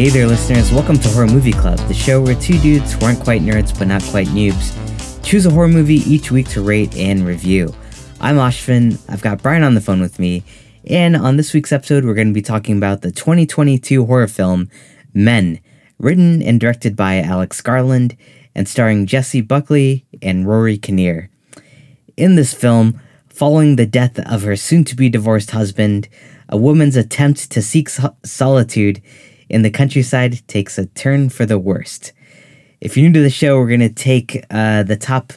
Hey there, listeners. Welcome to Horror Movie Club, the show where two dudes who aren't quite nerds but not quite noobs choose a horror movie each week to rate and review. I'm Ashvin. I've got Brian on the phone with me. And on this week's episode, we're going to be talking about the 2022 horror film Men, written and directed by Alex Garland and starring Jessie Buckley and Rory Kinnear. In this film, following the death of her soon to be divorced husband, a woman's attempt to seek solitude in the countryside takes a turn for the worst. If you're new to the show, we're going to take uh, the top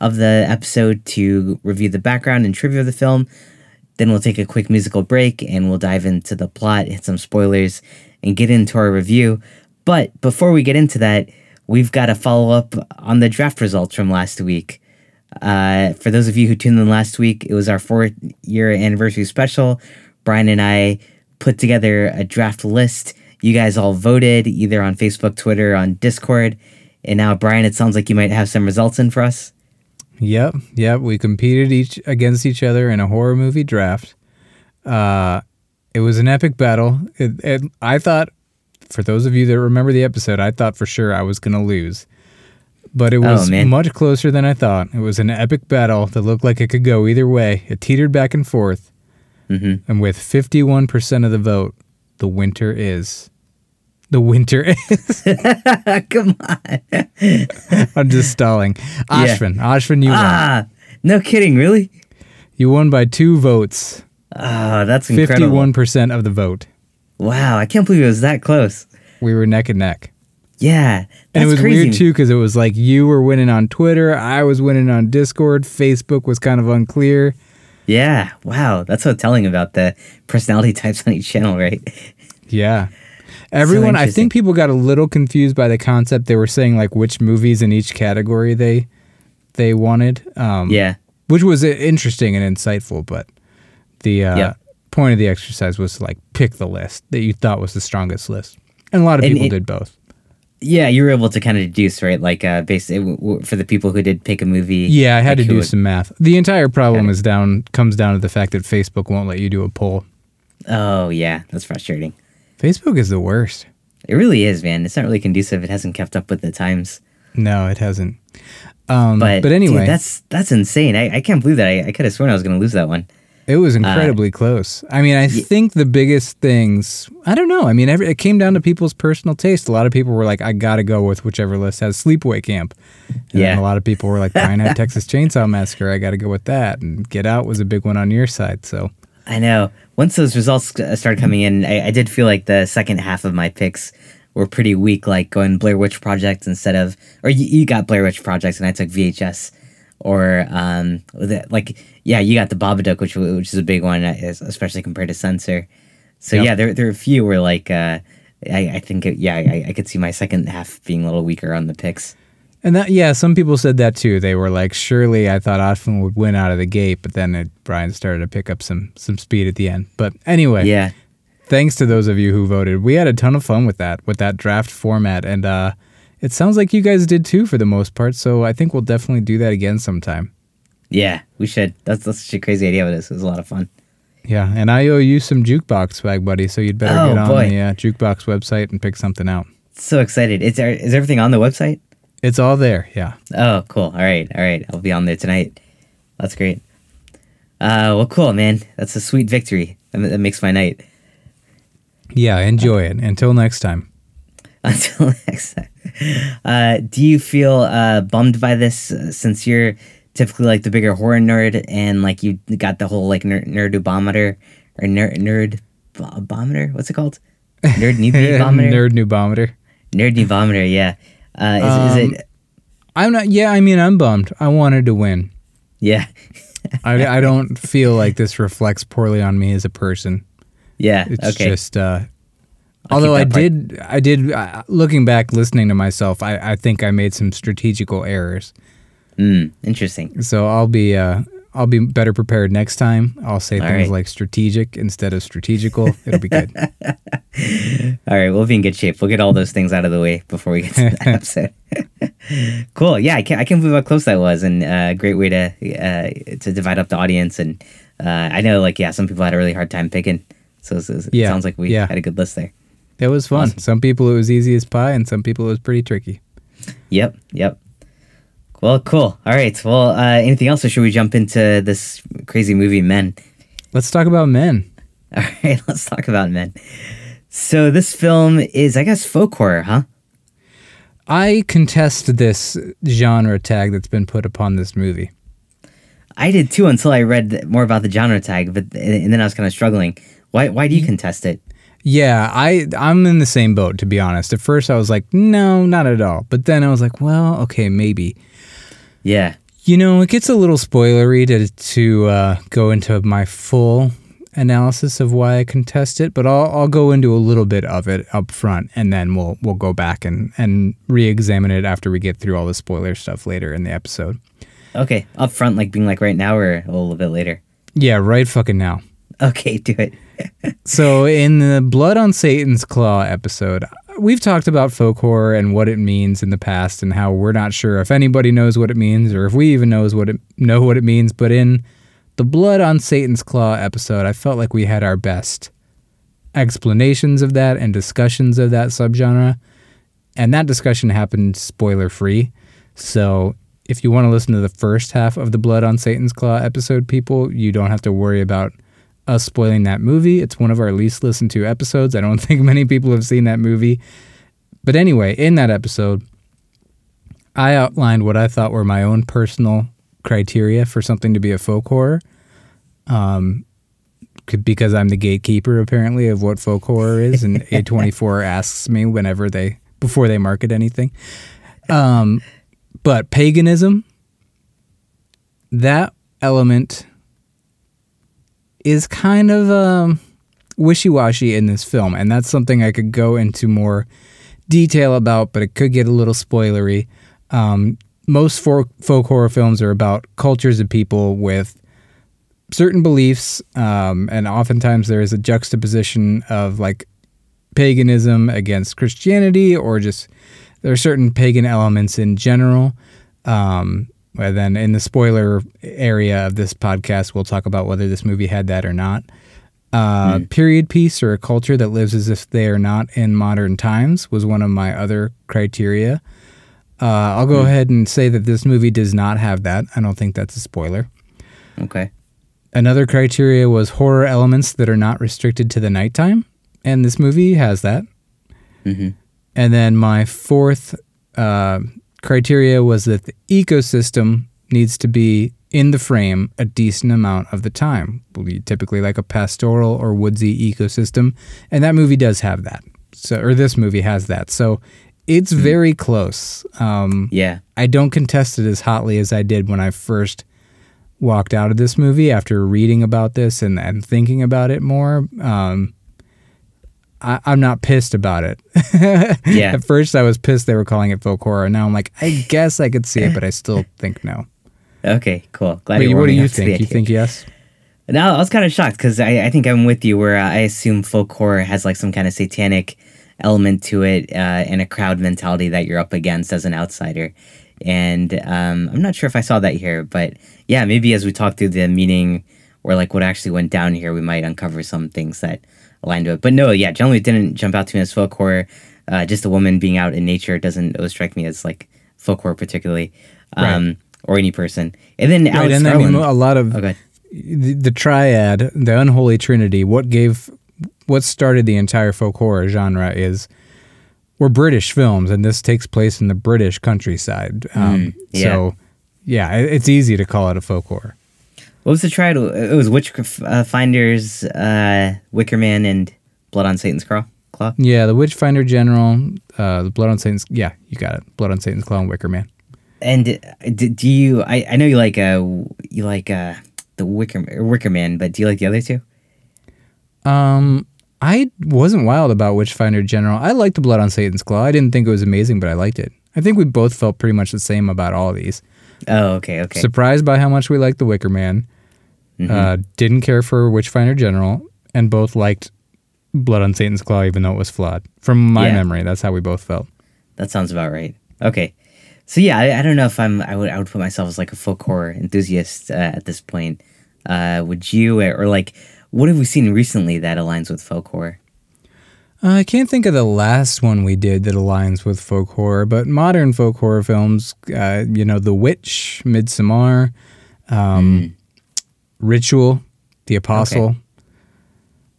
of the episode to review the background and trivia of the film. Then we'll take a quick musical break and we'll dive into the plot, hit some spoilers, and get into our review. But before we get into that, we've got to follow up on the draft results from last week. Uh, for those of you who tuned in last week, it was our four year anniversary special. Brian and I put together a draft list you guys all voted either on Facebook, Twitter, on Discord. And now, Brian, it sounds like you might have some results in for us. Yep, yep. We competed each against each other in a horror movie draft. Uh, it was an epic battle. It, it, I thought, for those of you that remember the episode, I thought for sure I was going to lose. But it was oh, much closer than I thought. It was an epic battle that looked like it could go either way. It teetered back and forth. Mm-hmm. And with 51% of the vote, the winter is. The winter is. Come on. I'm just stalling. Ashvin. yeah. Ashvin, you ah, won. No kidding, really? You won by two votes. Oh, that's incredible. 51% of the vote. Wow, I can't believe it was that close. We were neck and neck. Yeah. and it was crazy. weird too because it was like you were winning on Twitter, I was winning on Discord, Facebook was kind of unclear. Yeah. Wow. That's so telling about the personality types on each channel, right? Yeah. Everyone, so I think people got a little confused by the concept. They were saying like which movies in each category they they wanted. Um, yeah. Which was interesting and insightful, but the uh, yep. point of the exercise was to like pick the list that you thought was the strongest list, and a lot of and people it, did both. Yeah, you were able to kind of deduce, right? Like, uh, basically, for the people who did pick a movie. Yeah, I had like to do would, some math. The entire problem okay. is down comes down to the fact that Facebook won't let you do a poll. Oh yeah, that's frustrating. Facebook is the worst. It really is, man. It's not really conducive. It hasn't kept up with the times. No, it hasn't. Um, but, but anyway, dude, that's that's insane. I, I can't believe that. I, I could have sworn I was going to lose that one. It was uh, incredibly uh, close. I mean, I y- think the biggest things, I don't know. I mean, every, it came down to people's personal taste. A lot of people were like, I got to go with whichever list has Sleepaway Camp. And yeah. a lot of people were like, Brian had Texas Chainsaw Massacre. I got to go with that. And Get Out was a big one on your side. So I know. Once those results uh, started coming in, I, I did feel like the second half of my picks were pretty weak, like going Blair Witch Project instead of, or you, you got Blair Witch Project and I took VHS or um, like yeah, you got the Babadook, which which is a big one, uh, especially compared to Censor. So yep. yeah, there there are a few where like uh, I I think it, yeah I, I could see my second half being a little weaker on the picks. And that yeah, some people said that too. They were like, surely I thought Ashvin would win out of the gate, but then it, Brian started to pick up some some speed at the end. But anyway, yeah. Thanks to those of you who voted. We had a ton of fun with that with that draft format, and uh, it sounds like you guys did too for the most part. So I think we'll definitely do that again sometime. Yeah, we should. That's that's such a crazy idea this. It was a lot of fun. Yeah, and I owe you some jukebox swag, buddy. So you'd better oh, get on boy. the uh, jukebox website and pick something out. So excited! Is there, is everything on the website? It's all there. Yeah. Oh, cool. All right, all right. I'll be on there tonight. That's great. Uh, well, cool, man. That's a sweet victory. That makes my night. Yeah, enjoy it. Until next time. Until next time. Uh, do you feel uh, bummed by this uh, since you're typically like the bigger horror nerd and like you got the whole like ner- nerdobometer or ner- nerd bometer? What's it called? Nerd nubometer. nerd nubometer. Nerd nubometer. Yeah. Uh, is, um, is it? I'm not. Yeah, I mean, I'm bummed. I wanted to win. Yeah. I, I don't feel like this reflects poorly on me as a person. Yeah. It's okay. just. Uh, although I did, I did. Uh, looking back, listening to myself, I, I think I made some strategical errors. Mm, interesting. So I'll be uh, I'll be better prepared next time. I'll say All things right. like strategic instead of strategical. It'll be good. all right, we'll be in good shape. We'll get all those things out of the way before we get to the episode. cool. Yeah, I can't I can't believe how close that was, and a uh, great way to uh, to divide up the audience. And uh, I know, like, yeah, some people had a really hard time picking. So, so it yeah, sounds like we yeah. had a good list there. It was fun. Awesome. Some people it was easy as pie, and some people it was pretty tricky. Yep, yep. Well, cool. All right. Well, uh, anything else, or should we jump into this crazy movie, Men? Let's talk about men. All right, let's talk about Men. So this film is, I guess, folk horror, huh? I contest this genre tag that's been put upon this movie. I did too until I read more about the genre tag, but and then I was kind of struggling. Why? Why do you contest it? Yeah, I I'm in the same boat to be honest. At first I was like, no, not at all. But then I was like, well, okay, maybe. Yeah. You know, it gets a little spoilery to to uh, go into my full analysis of why I contest it, but I'll I'll go into a little bit of it up front, and then we'll we'll go back and and re-examine it after we get through all the spoiler stuff later in the episode. Okay. Up front, like being like right now, or a little bit later. Yeah, right fucking now. Okay, do it. So in the Blood on Satan's Claw episode, we've talked about folk horror and what it means in the past and how we're not sure if anybody knows what it means or if we even knows what it know what it means, but in the Blood on Satan's Claw episode, I felt like we had our best explanations of that and discussions of that subgenre. And that discussion happened spoiler free. So if you want to listen to the first half of the Blood on Satan's Claw episode, people, you don't have to worry about us spoiling that movie. It's one of our least listened to episodes. I don't think many people have seen that movie. But anyway, in that episode, I outlined what I thought were my own personal criteria for something to be a folk horror. Um, because I'm the gatekeeper apparently of what folk horror is, and A24 asks me whenever they before they market anything. Um, but paganism, that element is kind of um, wishy-washy in this film, and that's something I could go into more detail about, but it could get a little spoilery. Um, most folk, folk horror films are about cultures of people with certain beliefs, um, and oftentimes there is a juxtaposition of like paganism against Christianity, or just there are certain pagan elements in general. Um, and then in the spoiler area of this podcast, we'll talk about whether this movie had that or not. Uh, Period piece or a culture that lives as if they are not in modern times was one of my other criteria. Uh, I'll go ahead and say that this movie does not have that. I don't think that's a spoiler. Okay. Another criteria was horror elements that are not restricted to the nighttime, and this movie has that. hmm And then my fourth uh, criteria was that the ecosystem needs to be in the frame a decent amount of the time. Typically like a pastoral or woodsy ecosystem, and that movie does have that. So, or this movie has that. So, it's very close. Um, Yeah. I don't contest it as hotly as I did when I first walked out of this movie after reading about this and, and thinking about it more. Um, I, I'm not pissed about it. Yeah. At first, I was pissed they were calling it folk horror. Now I'm like, I guess I could see it, but I still think no. Okay. Cool. Glad But you're what do you think? You think yes? No, I was kind of shocked because I, I think I'm with you where uh, I assume folk horror has like some kind of satanic element to it uh, and a crowd mentality that you're up against as an outsider. And um, I'm not sure if I saw that here, but yeah, maybe as we talk through the meaning or like what actually went down here, we might uncover some things that align to it. But no, yeah, generally it didn't jump out to me as folk horror. Uh, just a woman being out in nature doesn't always strike me as like folk horror particularly, um, or any person. And then Alex Right, and I mean, a lot of oh, go ahead. the, the triad, the unholy trinity, what gave, what started the entire folk horror genre is were British films, and this takes place in the British countryside. Um, yeah. So, yeah, it- it's easy to call it a folk horror. What was the trial? It was Witch uh, Finders, uh, Wicker Man, and Blood on Satan's Claw. Claw. Yeah, the Witchfinder General, uh, the Blood on Satan's. Yeah, you got it. Blood on Satan's Claw and Wicker Man. And uh, do, do you? I, I know you like uh you like uh the Wicker Wicker Man, but do you like the other two? Um, I wasn't wild about Witchfinder General. I liked the Blood on Satan's Claw. I didn't think it was amazing, but I liked it. I think we both felt pretty much the same about all of these. Oh, okay, okay. Surprised by how much we liked the Wicker Man. Uh, didn't care for Witchfinder General, and both liked Blood on Satan's Claw, even though it was flawed. From my Yeah. memory, that's how we both felt. That sounds about right. Okay. So yeah, I, I don't know if I'm. I would. I would put myself as like a folk horror enthusiast uh, at this point. Uh, would you or like what have we seen recently that aligns with folk horror? I can't think of the last one we did that aligns with folk horror, but modern folk horror films, uh, you know, The Witch, Midsommar, um, Ritual, The Apostle.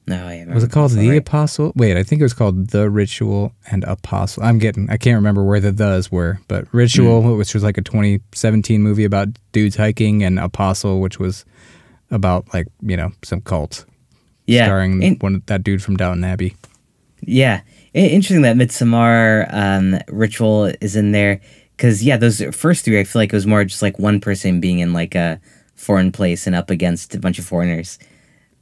No, I. Was it called All The right. Apostle? Wait, I think it was called The Ritual and Apostle. I'm getting, I can't remember where the thes were, but Ritual, Hmm. which was like a 2017 movie about dudes hiking, and Apostle, which was about like, you know, some cult Yeah. starring In- one that dude from Downton Abbey. Yeah, interesting that Midsommar um, ritual is in there because yeah, those first three I feel like it was more just like one person being in like a foreign place and up against a bunch of foreigners,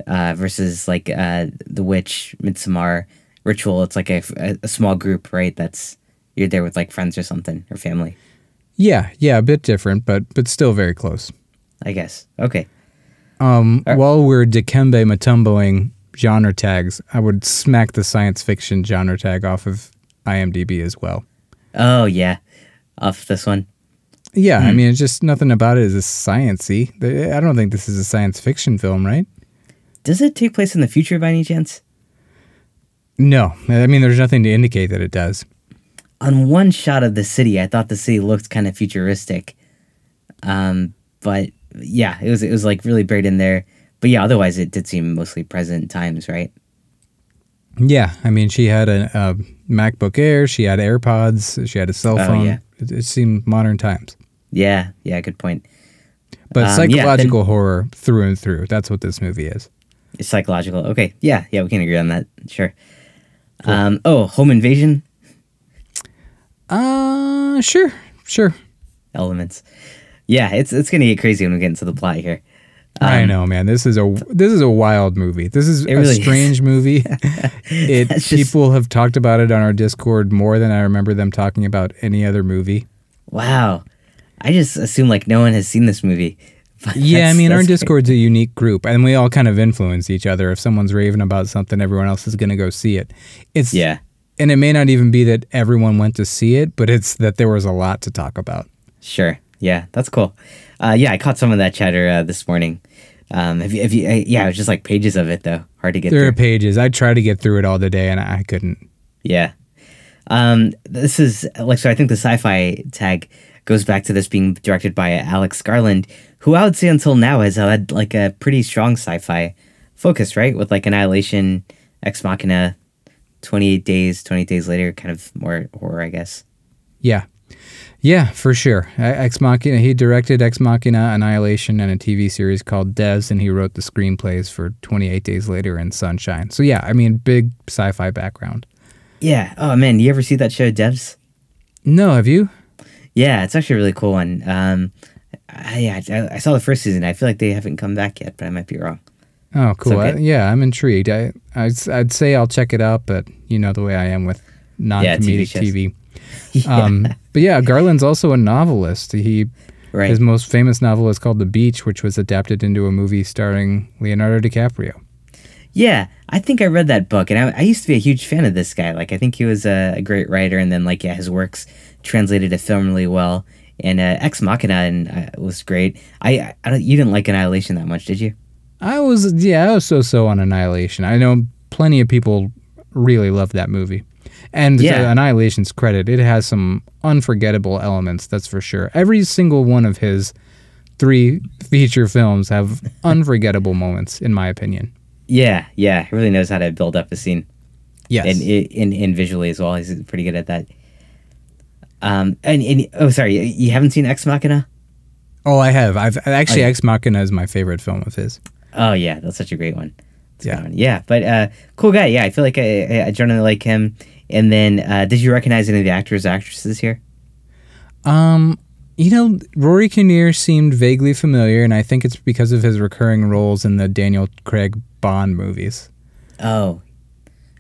uh, versus like uh, the witch Midsommar ritual. It's like a, a, small group, right? That's you're there with like friends or something or family. Yeah, yeah, a bit different, but but still very close. I guess. Okay. Um, Uh, while we're Dikembe Mutomboing genre tags, I would smack the science fiction genre tag off of IMDb as well. Oh yeah, off this one. Yeah, Hmm. I mean, it's just nothing about it is a sciency. I don't think this is a science fiction film, right? Does it take place in the future by any chance? No, I mean, there's nothing to indicate that it does. on one shot of the city, I thought the city looked kind of futuristic. Um, but yeah, it was it was like really buried in there. But yeah, otherwise it did seem mostly present times, right? Yeah, I mean, she had a, a MacBook Air, she had AirPods, she had a cell Oh, phone. yeah. It, it seemed modern times, Yeah, yeah, good point. but Um, yeah, psychological horror through and through. That's what this movie is. It's psychological. Okay, yeah, yeah, we can agree on that. Sure. Um, oh, home invasion Uh, sure, sure. elements. Yeah, it's it's gonna get crazy when we get into the plot here. I Um, know, man. This is a this is a wild movie. This is It a really is. strange movie. it just- people have talked about it on our Discord more than I remember them talking about any other movie. Wow, I just assume like no one has seen this movie. But Yeah, I mean, our great. Discord's a unique group, and we all kind of influence each other. If someone's raving about something, everyone else is going to go see it. It's Yeah, and it may not even be that everyone went to see it, but it's that there was a lot to talk about. Sure. Yeah, that's cool. Uh, yeah, I caught some of that chatter uh, this morning. Um, have you, you, uh, yeah, it was just like pages of it though. Hard to get through. There through. are pages. I tried to get through it all today, and I couldn't. yeah. Um, this is like so. I think the sci-fi tag goes back to this being directed by Alex Garland, who I would say until now has had like a pretty strong sci-fi focus, right? With like Annihilation, Ex Machina, Twenty Eight Days, Twenty Eight Days Later, kind of more horror, I guess. Yeah. Yeah, for sure. Ex Machina. He directed Ex Machina, Annihilation, and a TV series called Devs, and he wrote the screenplays for 28 Days Later and Sunshine. So yeah, I mean, big sci-fi background. Yeah. Oh man, you ever see that show, Devs? No, have you? Yeah, it's actually a really cool one. Um, I, I, I saw the first season. I feel like they haven't come back yet, but I might be wrong. Oh, cool. okay. I, yeah, I'm intrigued. I, I'd, I'd say I'll check it out, but you know the way I am with non-comedic shows. TV. Um, but yeah, Garland's also a novelist. He Right. his most famous novel is called The Beach, which was adapted into a movie starring Leonardo DiCaprio. yeah, I think I read that book, and I, I used to be a huge fan of this guy. Like, I think he was a, a great writer, and then like yeah, his works translated to film really well. And uh, Ex Machina and uh, was great. I, I don't, you didn't like Annihilation that much, did you? I was yeah, I was so so on Annihilation. I know plenty of people really love that movie. And Yeah. Annihilation's credit, it has some unforgettable elements, that's for sure. Every single one of his three feature films have unforgettable moments, in my opinion. Yeah, yeah, he really knows how to build up a scene. Yes. and in, in visually as well. He's pretty good at that. Um, and, and oh, sorry, you haven't seen Ex Machina? oh, I have. I've actually Oh, yeah. Ex Machina is my favorite film of his. Oh yeah, that's such a great one. Good Yeah. one. yeah. But uh, cool guy. Yeah, I feel like I, I generally like him. And then, uh, did you recognize any of the actors, actresses here? Um, you know, Rory Kinnear seemed vaguely familiar, and I think it's because of his recurring roles in the Daniel Craig Bond movies. Oh,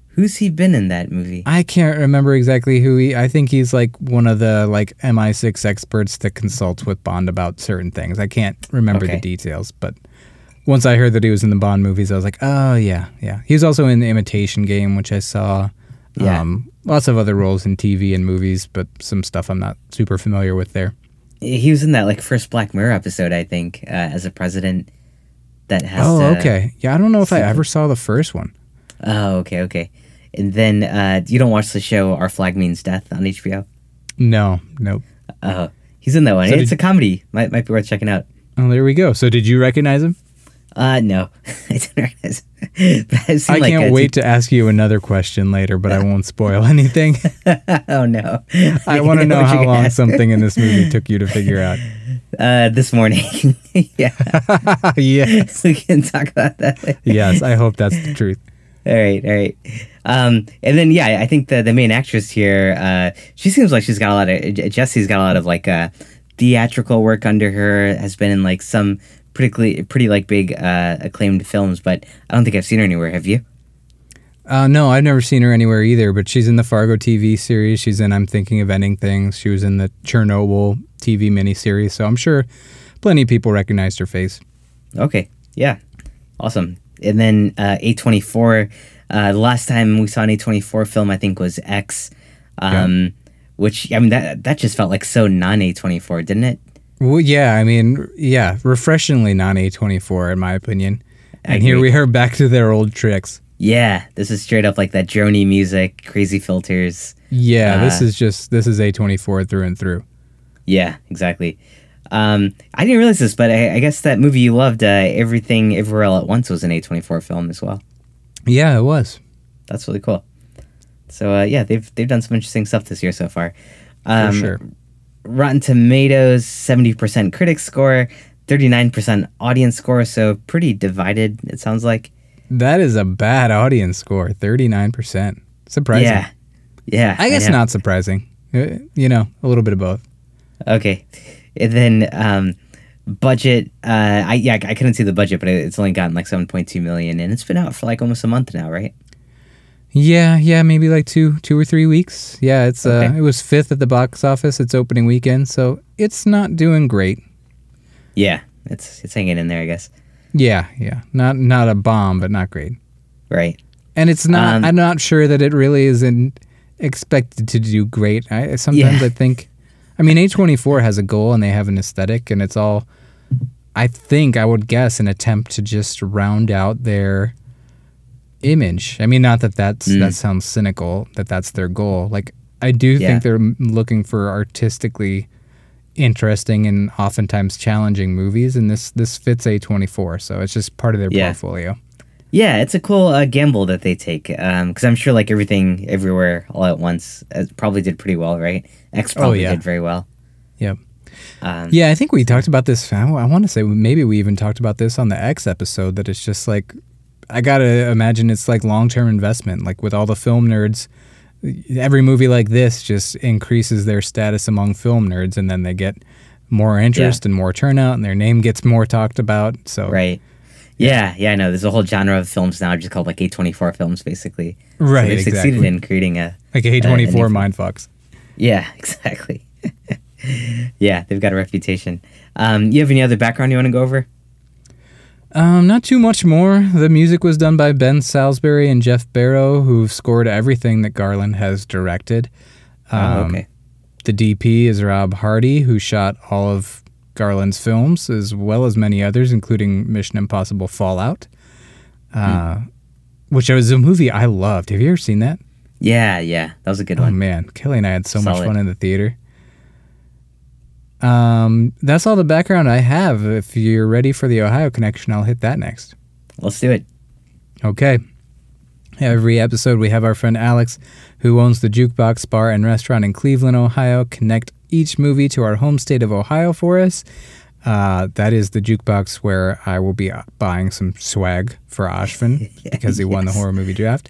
who's he been in that movie? I can't remember exactly who he. I think he's like one of the like MI6 experts that consults with Bond about certain things. I can't remember Okay. the details, but once I heard that he was in the Bond movies, I was like, oh yeah, yeah. He was also in the Imitation Game, which I saw. Yeah. Um, lots of other roles in TV and movies, but some stuff I'm not super familiar with there. He was in that like first Black Mirror episode, I think, uh, as a president. That has. Oh, to- okay. Yeah, I don't know if I ever saw the first one. Oh, okay, okay. And then uh, you don't watch the show Our Flag Means Death on HBO? No, nope. Oh, he's in that one. So it's did- a comedy. Might might be worth checking out. Oh, there we go. So did you recognize him? Uh, no, I I like can't wait to ask you another question later, but I won't spoil anything. oh no! I want to know you how long ask? something in this movie took you to figure out. Uh, this morning. yeah, yes. we can talk about that. Later. Yes, I hope that's the truth. All right, all right. Um, and then yeah, I think the the main actress here, uh, she seems like she's got a lot of J- Jessie's got a lot of like uh, theatrical work under her. Has been in like some pretty pretty like big uh, acclaimed films, but I don't think I've seen her anywhere. Have you? Uh, no, I've never seen her anywhere either, but she's in the Fargo TV series. She's in I'm Thinking of Ending Things. She was in the Chernobyl TV miniseries, so I'm sure plenty of people recognized her face. Okay, yeah, awesome. And then uh, A24. Uh, the last time we saw an A24 film, I think, was X, um, which I mean that that just felt like so non A24, didn't it? Well, yeah, I mean, yeah, refreshingly non A24 in my opinion. I And here we are back to their old tricks. Yeah, this is straight up like that drony music, crazy filters. Yeah, this Uh, is just this is A24 through and through. Yeah, exactly. Um, I didn't realize this, but I, I guess that movie you loved, uh, Everything Everywhere All at Once, was an A24 film as well. Yeah, it was. That's really cool. So uh, yeah, they've they've done some interesting stuff this year so far. Um, For sure. Rotten Tomatoes, seventy percent critic score, thirty nine percent audience score. So pretty divided. It sounds like. That is a bad audience score, 39%. Surprising. Yeah, yeah. I guess know. not surprising. Uh, You know, a little bit of both. Okay, and then um, budget. Uh, I yeah, I couldn't see the budget, but it's only gotten like seven point two million, and it's been out for like almost a month now, right? Yeah, yeah, maybe like two, two or three weeks. Yeah, it's uh, it was fifth at the box office. It's opening weekend, so it's not doing great. Yeah, it's it's hanging in there, I guess. Yeah, yeah, not not a bomb, but not great. Right. And it's not. Um, I'm not sure that it really isn't expected to do great. I sometimes Yeah. I think. I mean, A24 has a goal and they have an aesthetic, and it's all. I think I would guess an attempt to just round out their image. I mean, not that that's Mm. that sounds cynical that that's their goal. Like I do Yeah. think they're looking for artistically interesting and oftentimes challenging movies, and this this fits A24, so it's just part of their Yeah. portfolio. Yeah, it's a cool uh, gamble that they take because I'm sure like everything, everywhere, all at once, uh, probably did pretty well, right? X probably yeah. did very well. Yep. Um, Yeah, I think we talked about this. I want to say maybe we even talked about this on the X episode that it's just like, I got to imagine it's like long term investment. Like with all the film nerds, every movie like this just increases their status among film nerds and then they get more interest and more turnout and their name gets more talked about. So, Right. Yeah, yeah, I know. There's a whole genre of films now just called like A24 films, basically. So Right, they've succeeded exactly. in creating a. like Uh, A24 and Mindfucks. Yeah, exactly. yeah, they've got a reputation. Um, you have any other background you want to go over? Um, not too much more. The music was done by Ben Salisbury and Geoff Barrow, who've scored everything that Garland has directed. oh, Um, okay. The DP is Rob Hardy, who shot all of Garland's films, as well as many others, including Mission Impossible Fallout, uh, which was a movie I loved. Have you ever seen that? Yeah, yeah, that was a good Oh one. man, Kelly and I had so much fun in the theater. Um, that's all the background I have. If you're ready for the Ohio connection, I'll hit that next. Let's do it. Okay. Every episode, we have our friend Alex, who owns the Jukebox Bar and Restaurant in Cleveland, Ohio, connect each movie to our home state of Ohio for us. Uh, that is the jukebox where I will be uh, buying some swag for Ashvin because he won the horror movie draft.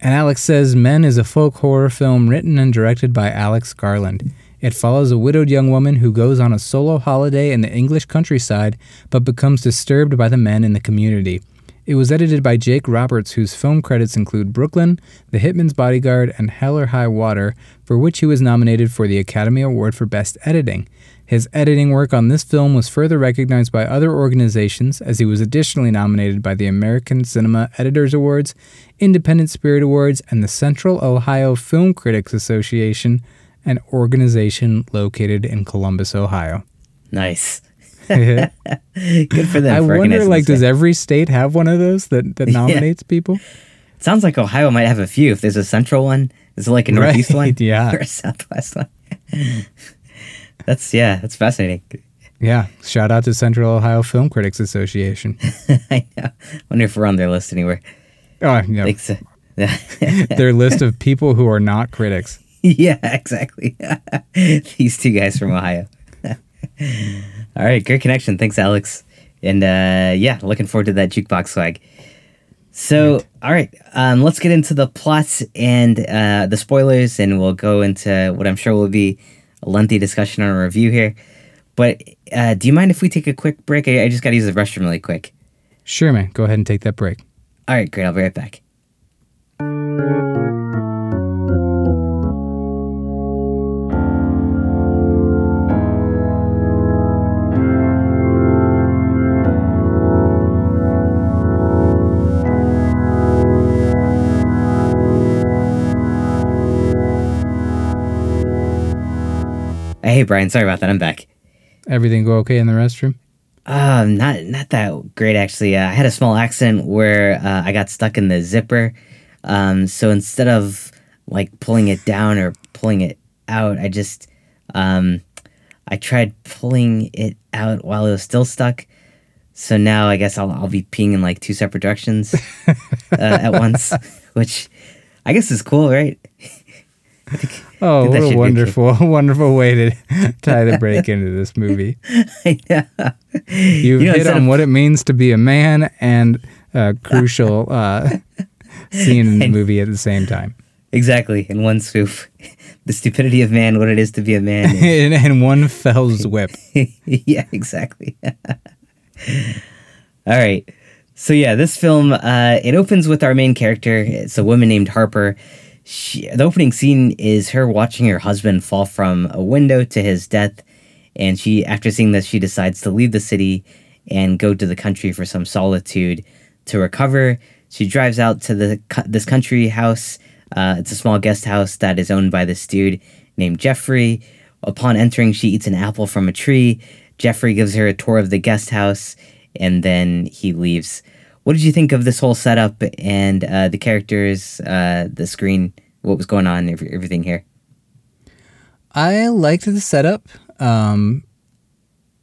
And Alex says Men is a folk horror film written and directed by Alex Garland. It follows a widowed young woman who goes on a solo holiday in the English countryside but becomes disturbed by the men in the community. It was edited by Jake Roberts, whose film credits include Brooklyn, The Hitman's Bodyguard, and Hell or High Water, for which he was nominated for the Academy Award for Best Editing. His editing work on this film was further recognized by other organizations, as he was additionally nominated by the American Cinema Editors Awards, Independent Spirit Awards, and the Central Ohio Film Critics Association, an organization located in Columbus, Ohio. Nice. Good for them. for wonder, like, does every state have one of those that, that Yeah. nominates people? Sounds like Ohio might have a few. If there's a central one, is it like a northeast Right, one? yeah. Or a southwest one? that's yeah, that's fascinating. Yeah. Shout out to Central Ohio Film Critics Association. I know. Wonder if we're on their list anywhere. Oh, yeah. Like, so, Their list of people who are not critics. yeah, exactly. These two guys from Ohio. All right, great connection. Thanks, Alex. And uh, yeah, looking forward to that jukebox swag. So, all right, um, let's get into the plots and uh, the spoilers, and we'll go into what I'm sure will be a lengthy discussion on a review here. But uh, do you mind if we take a quick break? I, I just got to use the restroom really quick. Sure, man. Go ahead and take that break. All right, great. I'll be right back. Hey, Brian. Sorry about that. I'm back. Everything go okay in the restroom? Um, not not that great actually. Uh, I had a small accident where uh, I got stuck in the zipper. Um, so instead of like pulling it down or pulling it out, I just um, I tried pulling it out while it was still stuck. So now I guess I'll I'll be peeing in like two separate directions uh, at once, which I guess is cool, right? Oh, what a wonderful, wonderful way to tie the break into this movie. yeah. You've You know, hit on of- what it means to be a man and a crucial uh, scene in the movie at the same time. Exactly, in one swoop. The stupidity of man, what it is to be a man. and- in, in one fell whip. yeah, exactly. All right. So yeah, this film uh, it opens with our main character. It's a woman named Harper. She, the opening scene is her watching her husband fall from a window to his death, and she, after seeing this, she decides to leave the city and go to the country for some solitude to recover. She drives out to the this country house. Uh, it's a small guest house that is owned by this dude named Jeffrey. Upon entering, she eats an apple from a tree. Jeffrey gives her a tour of the guest house, and then he leaves. What did you think of this whole setup and uh, the characters, uh, the screen, what was going on, everything here? I liked the setup. Um,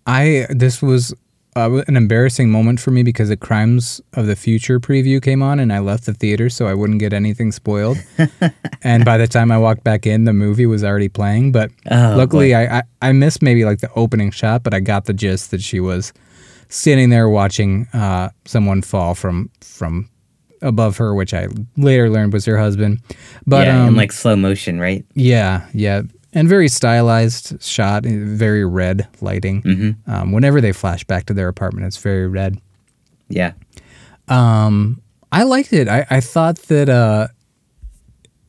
I this was uh, an embarrassing moment for me because the Crimes of the Future preview came on and I left the theater so I wouldn't get anything spoiled. and by the time I walked back in, the movie was already playing. But Oh, luckily, I, I I missed maybe like the opening shot, but I got the gist that she was standing there watching uh, someone fall from from above her, which I later learned was her husband. But yeah, um, in like slow motion, right? yeah, yeah, and very stylized shot, eh, very red lighting. Mm-hmm. Um, whenever they flash back to their apartment, it's very red. Yeah. Um, I liked it. I, I thought that uh,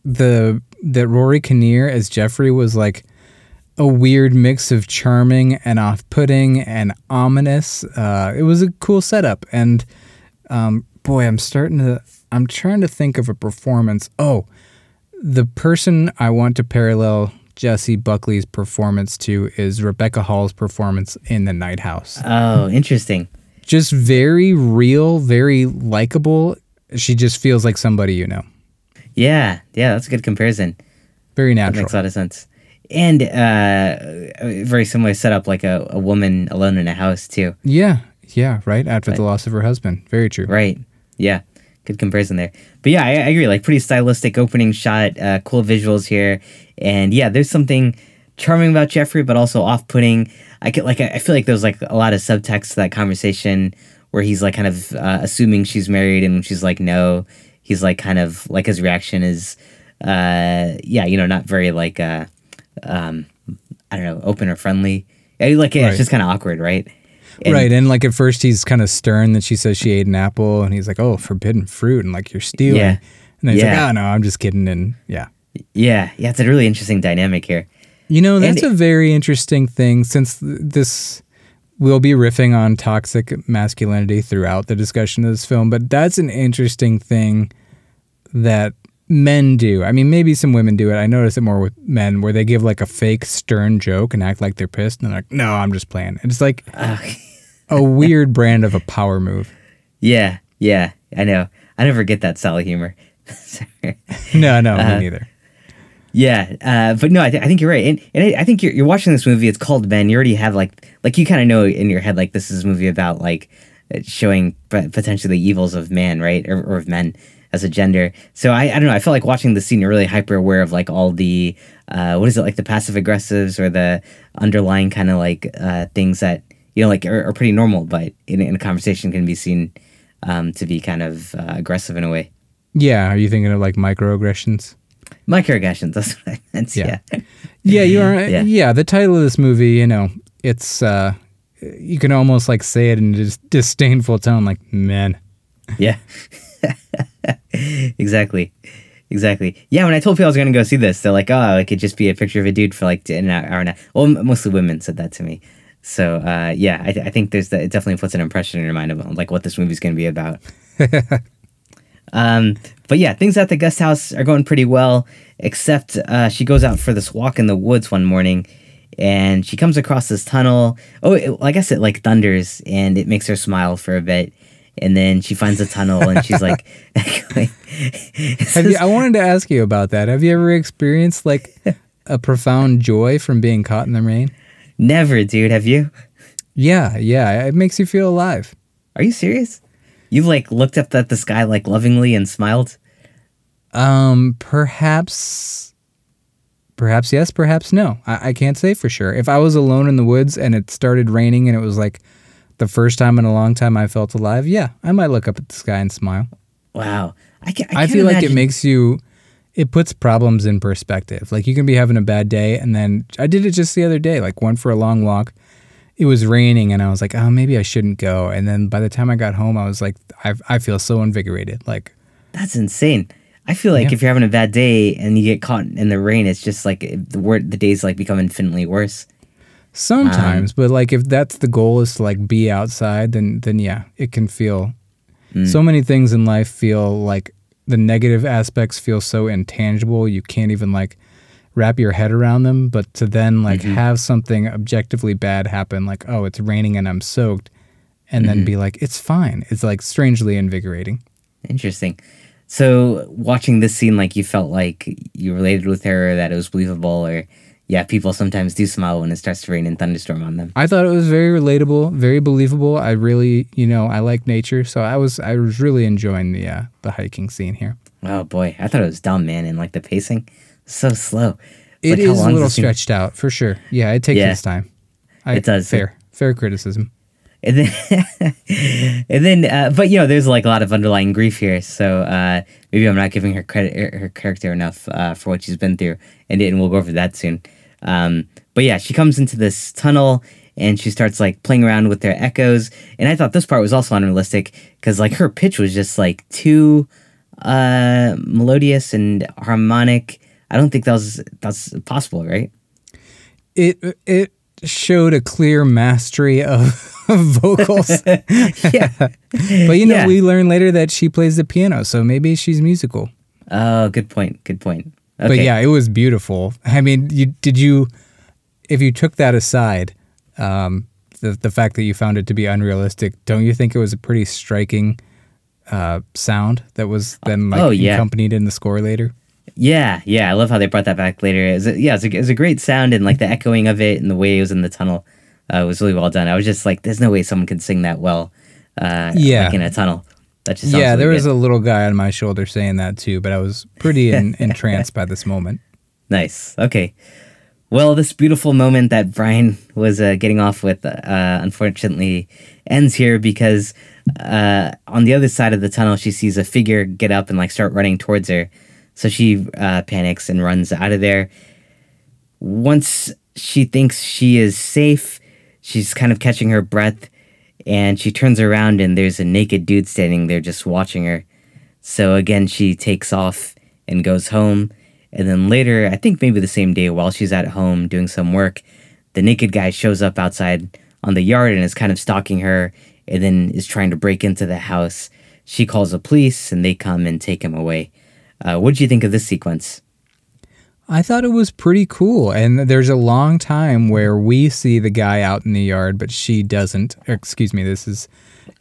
the that Rory Kinnear as Jeffrey was like a weird mix of charming and off-putting and ominous. Uh, it was a cool setup, and um, boy, I'm starting to. I'm trying to think of a performance. Oh, the person I want to parallel Jessie Buckley's performance to is Rebecca Hall's performance in The Night House Oh, interesting. just very real, very likable. She just feels like somebody you know. Yeah, yeah, that's a good comparison. Very natural. That natural. makes a lot of sense. And uh, very similar setup, like a, a woman alone in a house too. yeah, yeah, right. After the loss of her husband. Very true. Right. Yeah. Good comparison there. But yeah, I, I agree. Like pretty stylistic opening shot, uh, cool visuals here, and yeah, there's something charming about Jeffrey, but also off-putting. I get like I I feel like there's like a lot of subtext to that conversation where he's like kind of uh, assuming she's married, and when she's like no, he's like kind of like his reaction is, uh, yeah, you know, not very like uh, um, I don't know, open or friendly. Like yeah, Right. it's just kind of awkward, right? And- right. And like at first he's kind of stern that she says she ate an apple and he's like, oh, forbidden fruit. And like, you're stealing. Yeah. And then he's Yeah. like, oh, no, I'm just kidding. And yeah. Yeah, yeah, it's a really interesting dynamic here. You know, that's And- a very interesting thing since this we'll be riffing on toxic masculinity throughout the discussion of this film, but that's an interesting thing that men do. I mean, maybe some women do it. I notice it more with men where they give like a fake stern joke and act like they're pissed and they're like, "No, I'm just playing." It's like a weird brand of a power move. Yeah, yeah, I know. I never get that of humor. no, no, Uh, me neither. Yeah, uh, but no, I, th- I think you're right, and, and I, I think you're, you're watching this movie. It's called Men. You already have like like you kind of know in your head like this is a movie about like showing p- potentially the evils of man, right, or, or of men as a gender. So I, I don't know. I felt like watching the scene. You're really hyper aware of like all the uh, what is it like the passive aggressives or the underlying kind of like uh, things that you know like are, are pretty normal, but in, in a conversation can be seen um, to be kind of uh, aggressive in a way. Yeah, are you thinking of like microaggressions? Microaggressions. That's what I meant. Yeah. yeah. Yeah, you are. Yeah. yeah. the title of this movie, you know, it's uh you can almost like say it in a dis- disdainful tone, like men. Yeah. exactly. Exactly. Yeah, when I told people I was going to go see this, they're like, oh, it could just be a picture of a dude for like an hour and a half. Well, mostly women said that to me. So, uh, yeah, I, th- I think there's that. It definitely puts an impression in your mind of like what this movie's going to be about. um, but yeah, things at the guest house are going pretty well, except uh, she goes out for this walk in the woods one morning and she comes across this tunnel. Oh, it, I guess it like thunders and it makes her smile for a bit. And then she finds a tunnel and she's like, Have you, I wanted to ask you about that. Have you ever experienced like a profound joy from being caught in the rain? Never, dude. Have you? Yeah, yeah, it makes you feel alive. Are you serious? You've like looked up at the sky like lovingly and smiled? Um, perhaps, perhaps yes, perhaps no. I, I can't say for sure. If I was alone in the woods and it started raining and it was like the first time in a long time I felt alive, yeah, I might look up at the sky and smile. Wow. I, can, I, I, feel like it makes you, it puts problems in perspective. Like you can be having a bad day, and then I did it just the other day. Like went for a long walk. It was raining, and I was like, oh, maybe I shouldn't go. And then by the time I got home, I was like, I, I feel so invigorated. Like That's insane. I feel like Yeah. if you're having a bad day and you get caught in the rain, it's just like the word the days like become infinitely worse. Sometimes, um, but like if that's the goal is to like be outside, then then yeah, it can feel. Mm. So many things in life feel like the negative aspects feel so intangible you can't even like wrap your head around them. But to then like mm-hmm. have something objectively bad happen, like oh it's raining and I'm soaked, and then be mm-hmm. like it's fine. It's like strangely invigorating. Interesting. So watching this scene, like you felt like you related with her, that it was believable, or yeah, people sometimes do smile when it starts to rain and thunderstorm on them. I thought it was very relatable, very believable. I really, you know, I like nature, so I was I was really enjoying the uh, the hiking scene here. Oh boy, I thought it was dumb, man, and like the pacing, so slow. It Like, is a little stretched out for sure. Yeah, it takes Yeah. its time. I, It does. Fair, fair criticism. And then, and then, uh, but you know, there's like a lot of underlying grief here. So uh, maybe I'm not giving her credit, her- her character enough uh, for what she's been through, and, and we'll go over that soon. Um, but yeah, she comes into this tunnel and she starts like playing around with their echoes. And I thought this part was also unrealistic because like her pitch was just like too uh, melodious and harmonic. I don't think that was that's possible, right? It it showed a clear mastery of, vocals. yeah. but you know, Yeah. we learn later that she plays the piano, so maybe she's musical. Oh, good point. Good point. Okay. But yeah, it was beautiful. I mean, you did you if you took that aside, um, the the fact that you found it to be unrealistic, don't you think it was a pretty striking uh, sound that was then like Oh, yeah. accompanied in the score later? Yeah, yeah, I love how they brought that back later. It was yeah, it's a, it was a great sound and like the echoing of it and the way it was in the tunnel uh, was really well done. I was just like, there's no way someone could sing that well, uh, Yeah. like in a tunnel. That just Yeah, there was good. a little guy on my shoulder saying that too, but I was pretty in, entranced by this moment. nice. Okay, well, this beautiful moment that Brian was uh, getting off with, uh, unfortunately, ends here because uh, on the other side of the tunnel, she sees a figure get up and like start running towards her. So she uh, panics and runs out of there. Once she thinks she is safe, she's kind of catching her breath and she turns around and there's a naked dude standing there just watching her. So again, she takes off and goes home. And then later, I think maybe the same day, while she's at home doing some work, the naked guy shows up outside on the yard and is kind of stalking her and then is trying to break into the house. She calls the police and they come and take him away. Uh, what did you think of this sequence? I thought it was pretty cool. And there's a long time where we see the guy out in the yard, but she doesn't. Excuse me, this is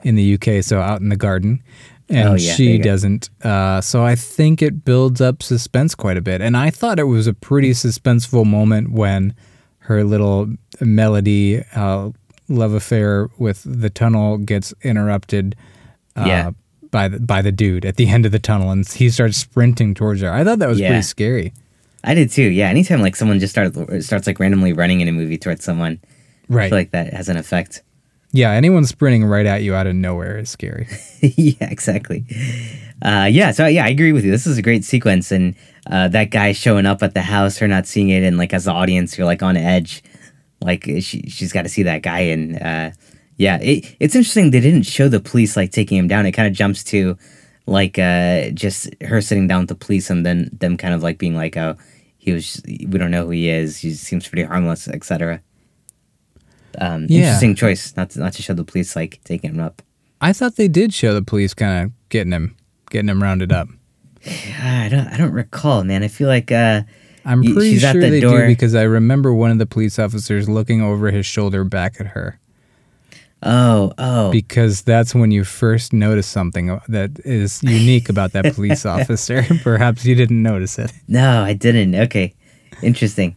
in the UK, so out in the garden. And Oh, yeah, she doesn't. Uh, so I think it builds up suspense quite a bit. And I thought it was a pretty suspenseful moment when her little melody uh, love affair with the tunnel gets interrupted uh, Yeah. by, the, by the dude at the end of the tunnel and he starts sprinting towards her. I thought that was Yeah. pretty scary. I did too. Yeah, anytime like someone just starts starts like randomly running in a movie towards someone, right? I feel like that has an effect. Yeah, anyone sprinting right at you out of nowhere is scary. yeah, exactly. Uh, yeah, so yeah, I agree with you. This is a great sequence, and uh, that guy showing up at the house, her not seeing it, and like as the audience, you're like on edge, like she she's got to see that guy, and uh, yeah, it, it's interesting they didn't show the police like taking him down. It kind of jumps to like uh, just her sitting down with the police, and then them kind of like being like, oh, he was we don't know who he is. He seems pretty harmless, etc. Um, Yeah. Interesting choice not to, not to show the police like taking him up. I thought they did show the police kind of getting him, getting him rounded up. I don't I don't recall, man. I feel like uh I'm pretty she's at sure the they door. do because I remember one of the police officers looking over his shoulder back at her oh oh because that's when you first notice something that is unique about that police officer. Perhaps you didn't notice it. no, I didn't. Okay, interesting.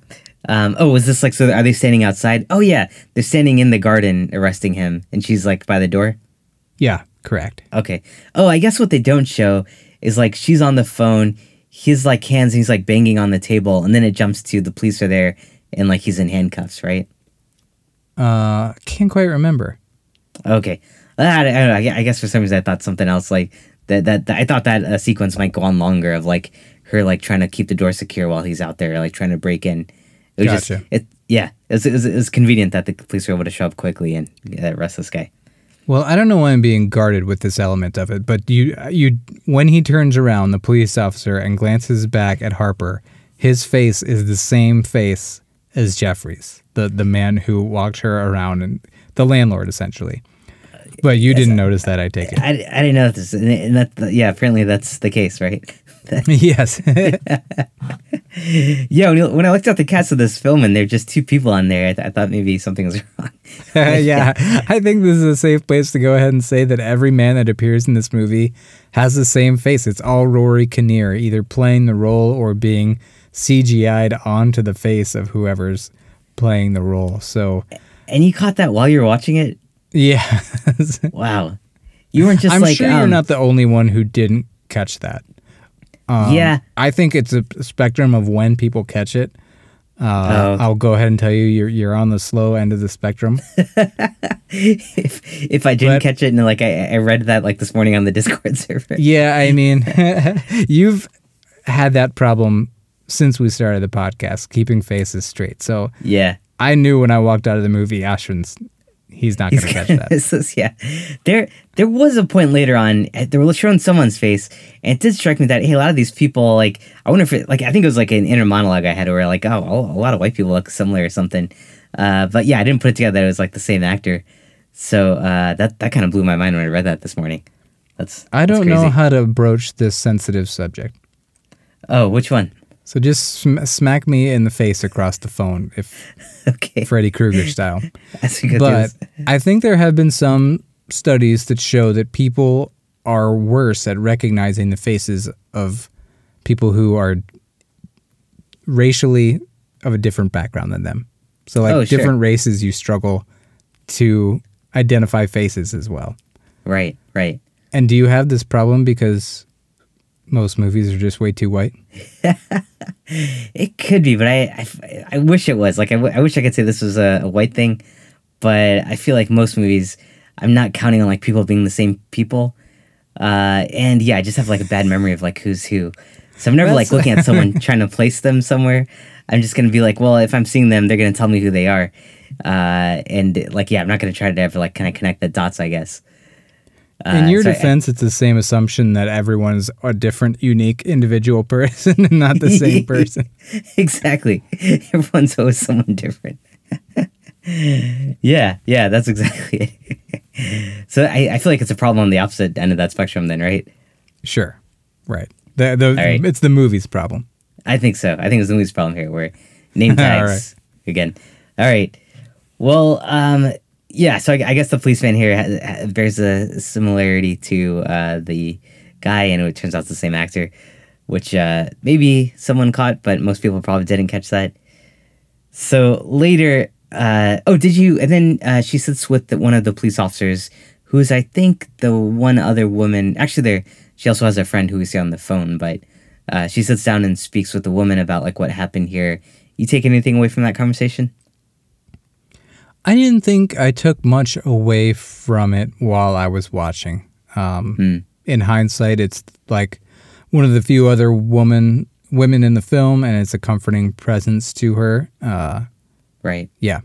Um, oh, was this like so? Are they standing outside? Oh yeah, they're standing in the garden arresting him, and she's like by the door. Yeah, correct. Okay. Oh, I guess what they don't show is like she's on the phone. His like hands, and he's like banging on the table, and then it jumps to the police are there, and like he's in handcuffs, right? Uh, can't quite remember. Okay. I, I, don't know, I I guess for some reason I thought something else like that. That, that I thought that uh, sequence might go on longer of like her like trying to keep the door secure while he's out there like trying to break in. It was Gotcha. just it. Yeah, it was, it, was, convenient that the police were able to show up quickly and uh, arrest this guy. Well, I don't know why I'm being guarded with this element of it, but you you when he turns around, the police officer and glances back at Harper, his face is the same face as Geoffrey's, the the man who walked her around and the landlord essentially. But you didn't notice that, I take it. I, I didn't know this, and, that yeah, apparently that's the case, right? yes. yeah, when, you, when I looked at the cast of this film and there are just two people on there, I, th- I thought maybe something was wrong. yeah. I think this is a safe place to go ahead and say that every man that appears in this movie has the same face. It's all Rory Kinnear, either playing the role or being CGI'd onto the face of whoever's playing the role. So, And you caught that while you were watching it? Yeah. Wow. You weren't just I'm like sure you're um, not the only one who didn't catch that. Um, yeah. I think it's a spectrum of when people catch it. Uh, Oh. I'll go ahead and tell you, you're you're on the slow end of the spectrum. if if I didn't But- catch it and like I, I read that like this morning on the Discord server. Yeah, I mean, you've had that problem since we started the podcast, keeping faces straight. So Yeah. I knew when I walked out of the movie, Ashvin's he's not going to catch that. This is- yeah. There there was a point later on eh, they were showing someone's face and it did strike me that hey a lot of these people like I wonder if it like I think it was like an inner monologue I had where like oh a lot of white people look similar or something. Uh, but yeah, I didn't put it together that it was like the same actor. So uh, that that kind of blew my mind when I read that this morning. That's I don't know crazy. how to broach this sensitive subject. Oh, which one? So just sm- smack me in the face across the phone, if Okay, Freddy Krueger style. that's a good but I think there have been some studies that show that people are worse at recognizing the faces of people who are racially of a different background than them. So, like Oh, sure. different races, you struggle to identify faces as well. right, right. And do you have this problem because most movies are just way too white? It could be, but I, I, I wish it was. Like, I, w- I wish I could say this was a, a white thing, but I feel like most movies, I'm not counting on like people being the same people. Uh, and yeah, I just have like a bad memory of like who's who. So I'm never like looking at someone trying to place them somewhere. I'm just gonna be like, well, if I'm seeing them, they're gonna tell me who they are. Uh, and like, yeah, I'm not gonna try to ever like kind of connect the dots. I guess. In Uh, your so I- defense, it's the same assumption that everyone's a different, unique individual person and not the same person. exactly. Everyone's always someone different. yeah, yeah, that's exactly it. so I, I feel like it's a problem on the opposite end of that spectrum then, right? Sure. Right. The, the, right. It's the movie's problem. I think so. I think it's the movie's problem here, where name tags again. All right. Well, um, yeah. So I, I guess the policeman here has, bears a similarity to uh, the guy, and it turns out it's the same actor, which uh, maybe someone caught, but most people probably didn't catch that. So later, uh, oh, did you? And then uh, she sits with the, one of the police officers, who's I think the one other woman. Actually, there she also has a friend who we see on the phone, but uh, she sits down and speaks with the woman about like what happened here. You take anything away from that conversation? I didn't think I took much away from it while I was watching. Um, mm. In hindsight, it's like one of the few other woman women in the film, and it's a comforting presence to her. Uh, right. Yeah,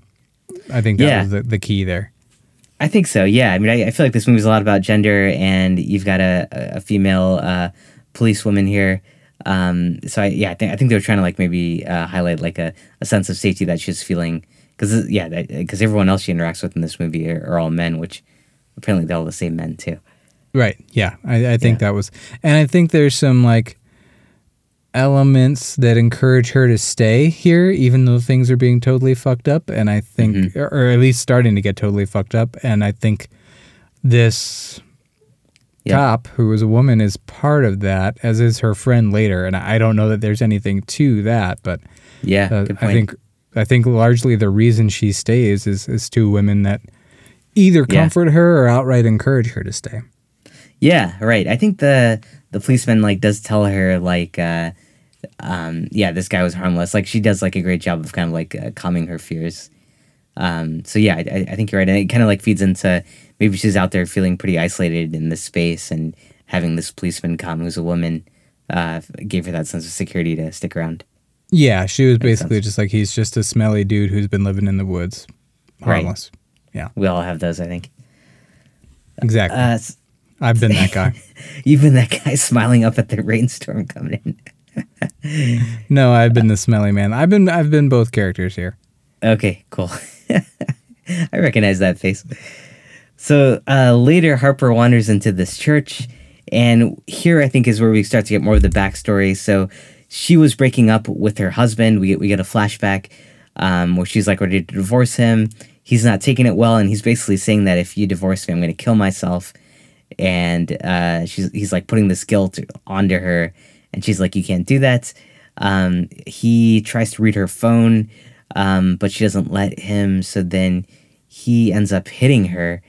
I think that yeah. was the, the key there. I think so. Yeah. I mean, I, I, feel like this movie's a lot about gender, and you've got a, a female uh, policewoman here um, so I, yeah, I think I think they were trying to like maybe uh, highlight like a, a sense of safety that she's feeling because yeah, because everyone else she interacts with in this movie are, are, all men, which apparently they're all the same men too. Right. Yeah, I, I think yeah. that was, and I think there's some like elements that encourage her to stay here, even though things are being totally fucked up, and I think, mm-hmm. or at least starting to get totally fucked up, and I think this yep. cop, who was a woman, is part of that, as is her friend later. And I don't know that there's anything to that, but yeah, uh, I think I think largely the reason she stays is is two women that either comfort yeah. her or outright encourage her to stay. Yeah, right. I think the the policeman like does tell her like uh um yeah, this guy was harmless. Like she does like a great job of kind of like uh, calming her fears. Um so yeah, I, I think you're right. And it kind of like feeds into maybe she's out there feeling pretty isolated in this space and having this policeman come who's a woman uh, gave her that sense of security to stick around. Yeah, she was basically just like he's just a smelly dude who's been living in the woods, harmless. Right. Yeah, we all have those, I think. Exactly. Uh, I've been that guy. You've been that guy smiling up at the rainstorm coming in. no, I've been the smelly man. I've been I've been both characters here. Okay, cool. I recognize that face. So uh, later, Harper wanders into this church, and here I think is where we start to get more of the backstory. So she was breaking up with her husband. We get we get a flashback um, where she's like ready to divorce him. He's not taking it well, and he's basically saying that if you divorce me, I'm going to kill myself. And uh, she's he's like putting this guilt onto her, and she's like, "You can't do that." Um, he tries to read her phone, um, but she doesn't let him. So then he ends up hitting her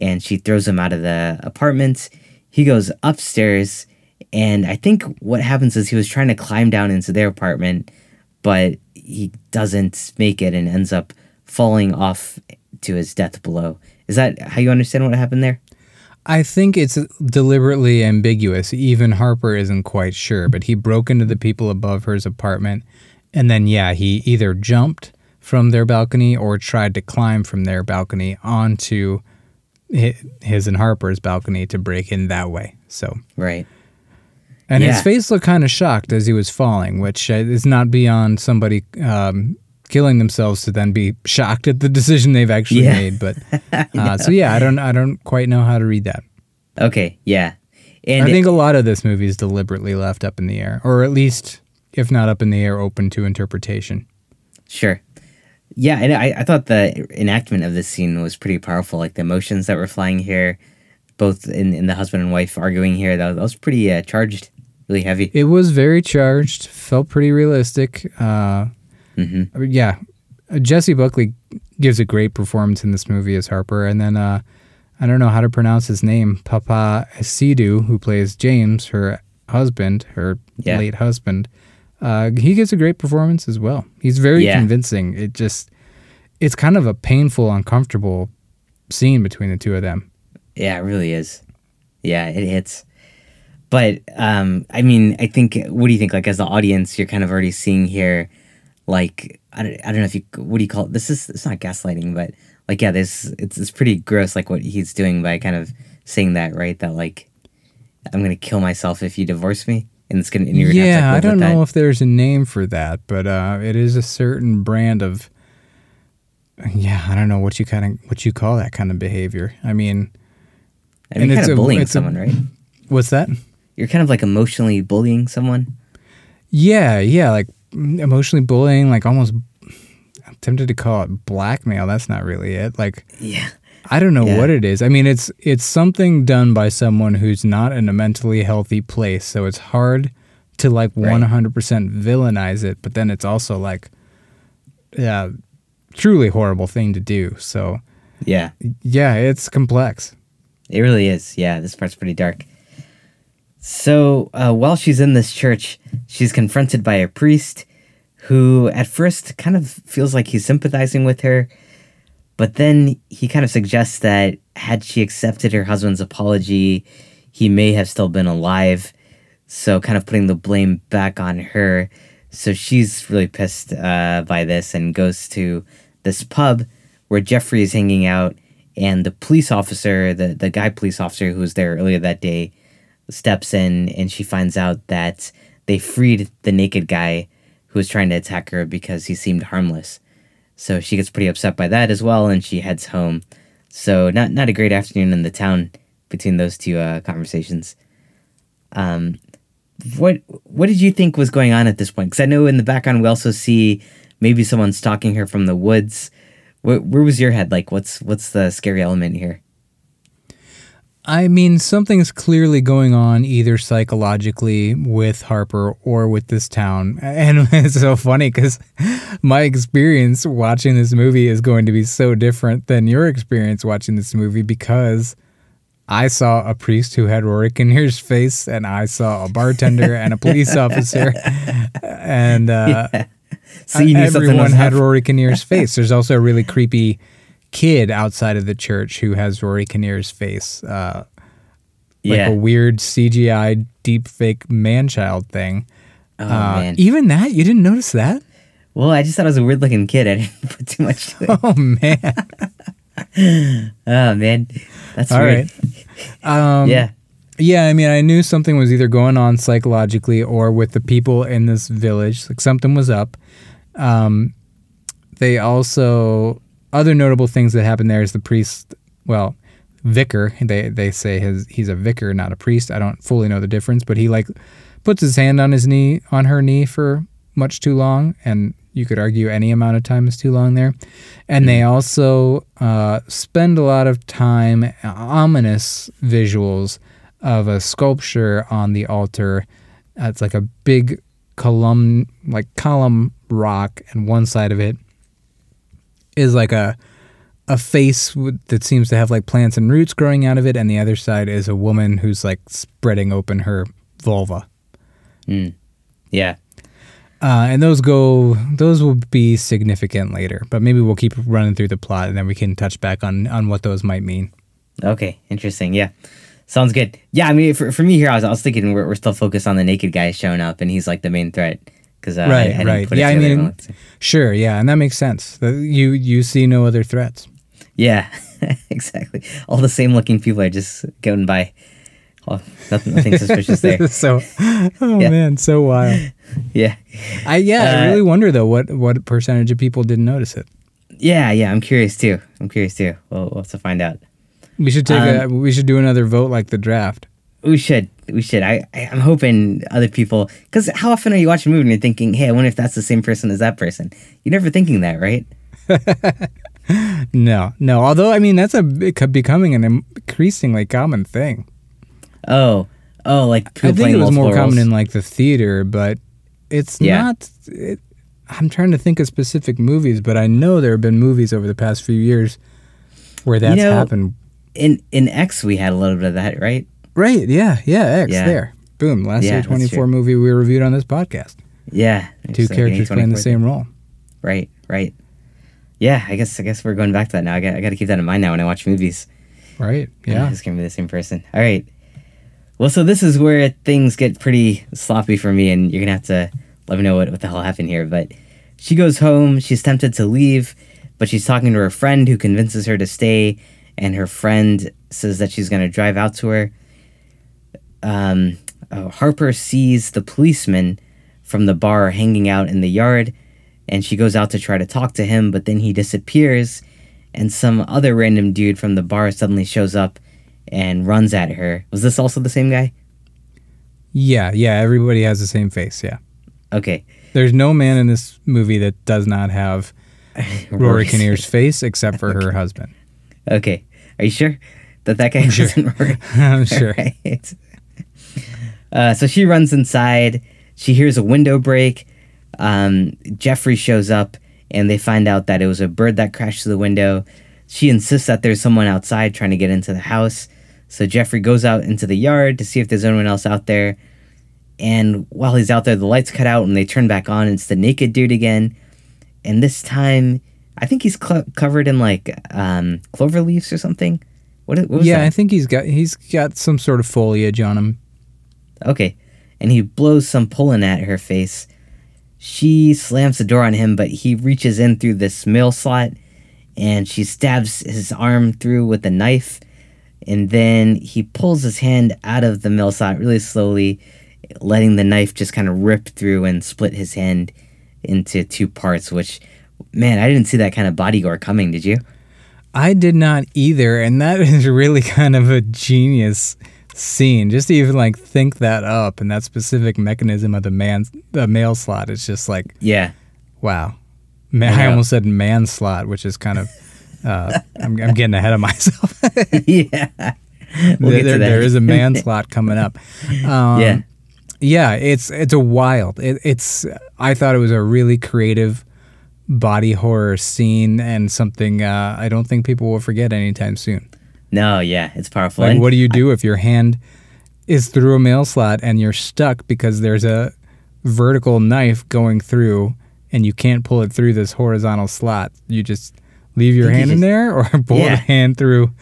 and she throws him out of the apartment. He goes upstairs, and I think what happens is he was trying to climb down into their apartment, but he doesn't make it and ends up falling off to his death below. Is that how you understand what happened there? I think it's deliberately ambiguous. Even Harper isn't quite sure, but he broke into the people above her's apartment. And then, yeah, he either jumped from their balcony or tried to climb from their balcony onto his and Harper's balcony to break in that way. So right, and yeah. his face looked kind of shocked as he was falling, which uh, is not beyond somebody um, killing themselves to then be shocked at the decision they've actually yeah. made. But uh, so yeah, I don't I don't quite know how to read that. Okay, yeah, and I think a lot of this movie is deliberately left up in the air, or at least if not up in the air, open to interpretation. Sure. Yeah, and I, I thought the enactment of this scene was pretty powerful. Like the emotions that were flying here, both in, in the husband and wife arguing here, that, that was pretty uh, charged, really heavy. It was very charged, felt pretty realistic. Uh, mm-hmm. Yeah, Jessie Buckley gives a great performance in this movie as Harper. And then uh, I don't know how to pronounce his name, Paapa Essiedu, who plays James, her husband, her yeah. late husband uh, he gives a great performance as well. He's very yeah. convincing. It just, it's kind of a painful, uncomfortable scene between the two of them. Yeah, it really is. Yeah, it hits. But um, I mean, I think. What do you think? Like as the audience, you're kind of already seeing here, like I don't, I don't know if you what do you call it? This is it's not gaslighting, but like yeah, this it's it's pretty gross. Like what he's doing by kind of saying that, right? That like I'm gonna kill myself if you divorce me and it's gonna. And you're gonna yeah, I don't know that. if there's a name for that, but uh, it is a certain brand of. Yeah, I don't know what you kind of what you call that kind of behavior. I mean, I mean, kind of bullying someone, a, right? What's that? You're kind of like emotionally bullying someone. Yeah, yeah, like emotionally bullying, like almost. I'm tempted to call it blackmail. That's not really it. Like Yeah. I don't know Yeah. what it is. I mean, it's it's something done by someone who's not in a mentally healthy place, so it's hard to like Right. 100% villainize it, but then it's also like yeah, truly horrible thing to do. So, Yeah. yeah, it's complex. It really is. Yeah, this part's pretty dark. So uh, while she's in this church, she's confronted by a priest who, at first, kind of feels like he's sympathizing with her, but then he kind of suggests that had she accepted her husband's apology, he may have still been alive. So, kind of putting the blame back on her. So, she's really pissed uh, by this and goes to this pub where Geoffrey is hanging out. And the police officer, the, the guy police officer who was there earlier that day, steps in and she finds out that they freed the naked guy who was trying to attack her because he seemed harmless. So she gets pretty upset by that as well, and she heads home. So not not a great afternoon in the town between those two uh, conversations. Um, what what did you think was going on at this point? Because I know in the background we also see maybe someone stalking her from the woods. Where, where was your head? Like, what's what's the scary element here? I mean, something's clearly going on either psychologically with Harper or with this town. And it's so funny because my experience watching this movie is going to be so different than your experience watching this movie because I saw a priest who had Rory Kinnear's face, and I saw a bartender and a police officer. And uh, So knew something everyone had. Rory Kinnear's face. There's also a really creepy kid outside of the church who has Rory Kinnear's face. Uh, like Yeah. a weird CGI deep fake man child thing. Oh Uh, man. Even that? You didn't notice that? Well, I just thought it was a weird looking kid. I didn't put too much to it. Oh man. Oh man, that's All weird. right. Um, yeah, Yeah, I mean, I knew something was either going on psychologically or with the people in this village. Like something was up. Um, they also other notable things that happened there is the priest. Well, vicar. They they say his he's a vicar, not a priest. I don't fully know the difference, but he like puts his hand on his knee on her knee for much too long, and you could argue any amount of time is too long there. And they also uh, spend a lot of time ominous visuals of a sculpture on the altar. Uh, it's like a big column, like column rock, and one side of it is like a a face that seems to have like plants and roots growing out of it, and the other side is a woman who's like spreading open her vulva. yeah, Uh, and those go; those will be significant later. But maybe we'll keep running through the plot, and then we can touch back on on what those might mean. okay, interesting. Yeah, sounds good. Yeah, I mean, for, for me here, I was, I was thinking we're, we're still focused on the naked guy showing up, and he's like the main threat. Because uh, I- I right, right. put it Yeah, I mean, sure, yeah, and that makes sense. You you see no other threats. yeah, exactly. All the same looking people are just going by. Well, nothing, nothing suspicious there. so, oh Yeah. man, so wild. Yeah, I yeah, I Uh, really wonder though what what percentage of people didn't notice it. yeah, yeah. I'm curious too. I'm curious too. We'll, we'll have to find out. We should take a Um, we should do another vote like the draft. We should. We should. I, I I'm hoping other people. Because how often are you watching a movie and you're thinking, "Hey, I wonder if that's the same person as that person." You're never thinking that, right? No, no. Although I mean that's a bec- becoming an increasingly common thing. Oh, oh, like I think it was more multiple common in like the theater, but it's Yeah. not. It, I'm trying to think of specific movies, but I know there have been movies over the past few years where that's know, happened. in in X we had a little bit of that, right? Right? Yeah, yeah. X Yeah. there. Boom. Last year, 24 movie we reviewed on this podcast. Yeah, Two like characters playing the same role. Right, right. Yeah, I guess I guess we're going back to that now. I got I got to keep that in mind now when I watch movies. Right? Yeah. it's gonna be the same person. All right. Well, so this is where things get pretty sloppy for me, and you're gonna have to let me know what, what the hell happened here. But she goes home. She's tempted to leave, but she's talking to her friend who convinces her to stay, and her friend says that she's gonna drive out to her. Um, uh, Harper sees the policeman from the bar hanging out in the yard, and she goes out to try to talk to him, but then he disappears, and some other random dude from the bar suddenly shows up and runs at her. Was this also the same guy? Yeah, yeah. Everybody has the same face. Yeah. Okay. There's no man in this movie that does not have Rory Kinnear's face. except for her husband. Okay. Are you sure that that guy sure. wasn't Rory? I'm sure. Right. Uh, so she runs inside. She hears a window break. Um, Geoffrey shows up, and they find out that it was a bird that crashed through the window. She insists that there's someone outside trying to get into the house. So Geoffrey goes out into the yard to see if there's anyone else out there. And while he's out there, the lights cut out and they turn back on. It's the naked dude again. And this time, I think he's cl- covered in like um, clover leaves or something. What, what was yeah, that? I think he's got he's got some sort of foliage on him. Okay. And he blows some pollen at her face. She slams the door on him, but he reaches in through this mail slot and she stabs his arm through with a knife. And then he pulls his hand out of the mail slot really slowly, letting the knife just kind of rip through and split his hand into two parts, which, man, I didn't see that kind of body gore coming, did you? I did not either, and that is really kind of a genius scene. Just to even like think that up and that specific mechanism of the man the mail slot is just like Yeah. wow. Man, I I, almost said man slot, which is kind of uh, I'm, I'm getting ahead of myself. yeah. We'll there, get there is a man slot coming up. Um, Yeah. yeah, it's it's a wild. It, it's I thought it was a really creative body horror scene and something uh, I don't think people will forget anytime soon. No, yeah, it's powerful. Like, And- what do you do if your hand is through a mail slot and you're stuck because there's a vertical knife going through and you can't pull it through this horizontal slot? You just leave your think you hand in there or pull Yeah. the hand through,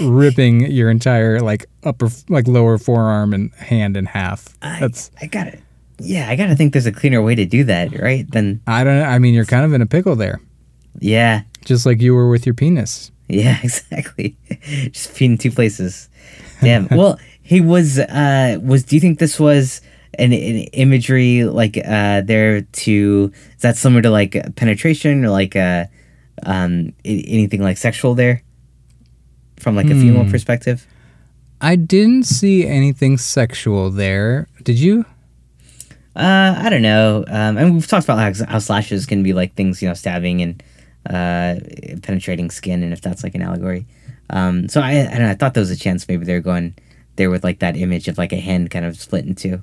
ripping your entire like upper, like lower forearm and hand in half. I, That's I got it. Yeah, I gotta think there's a cleaner way to do that, right? Than I don't. know. I mean, you're kind of in a pickle there, yeah, just like you were with your penis. yeah, exactly. Just feeding two places. Damn. well, he was. Uh, was. Do you think this was an, an imagery like uh there to? Is that similar to like penetration or like uh, um, a- anything like sexual there? From like a female Hmm. perspective. I didn't see anything sexual there. Did you? Uh, I don't know. Um, and we've talked about how, how slashes can be like things, you know, stabbing and uh, penetrating skin, and if that's like an allegory. Um, so I, I don't know. I thought there was a chance maybe they're going there with like that image of like a hand kind of split in two.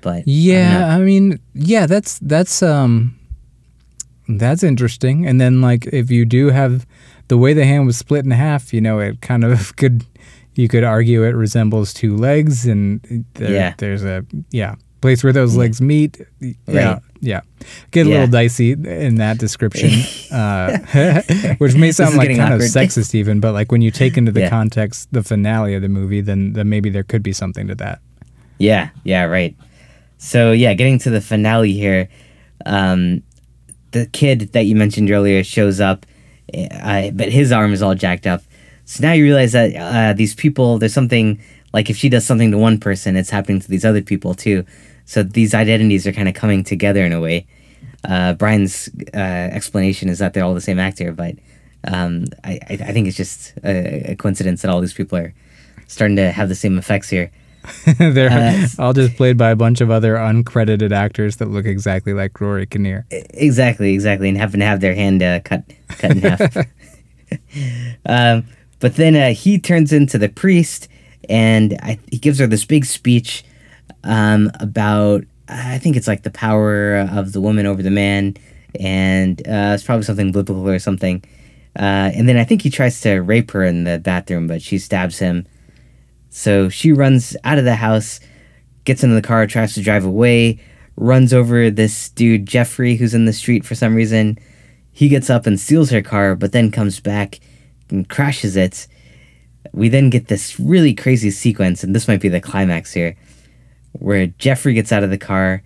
But I. Yeah, I, mean, yeah, that's that's um that's interesting. And then like if you do have the way the hand was split in half, you know, it kind of could you could argue it resembles two legs and there, Yeah. there's a yeah, place where those legs meet. Yeah. Right. Yeah. Get a Yeah. little dicey in that description. uh, which may sound like kind of sexist even, but like when you take into the Yeah. context the finale of the movie, then then maybe there could be something to that. Yeah, yeah, right. So yeah, getting to the finale here, um, the kid that you mentioned earlier shows up, uh, but his arm is all jacked up. So now you realize that uh, these people, there's something like if she does something to one person, it's happening to these other people too. So these identities are kind of coming together in a way. Uh, Brian's uh, explanation is that they're all the same actor, but um, I, I, think it's just a, a coincidence that all these people are starting to have the same effects here. They're Uh, all just played by a bunch of other uncredited actors that look exactly like Rory Kinnear. Exactly, exactly, and happen to have their hand uh, cut cut in half. um, but then uh, he turns into the priest, and I, he gives her this big speech um, about I think it's like the power of the woman over the man, and uh, it's probably something biblical or something. Uh, and then I think he tries to rape her in the bathroom, but she stabs him. So she runs out of the house, gets into the car, tries to drive away, runs over this dude, Geoffrey, who's in the street for some reason. He gets up and steals her car, but then comes back and crashes it. We then get this really crazy sequence, and this might be the climax here, where Geoffrey gets out of the car,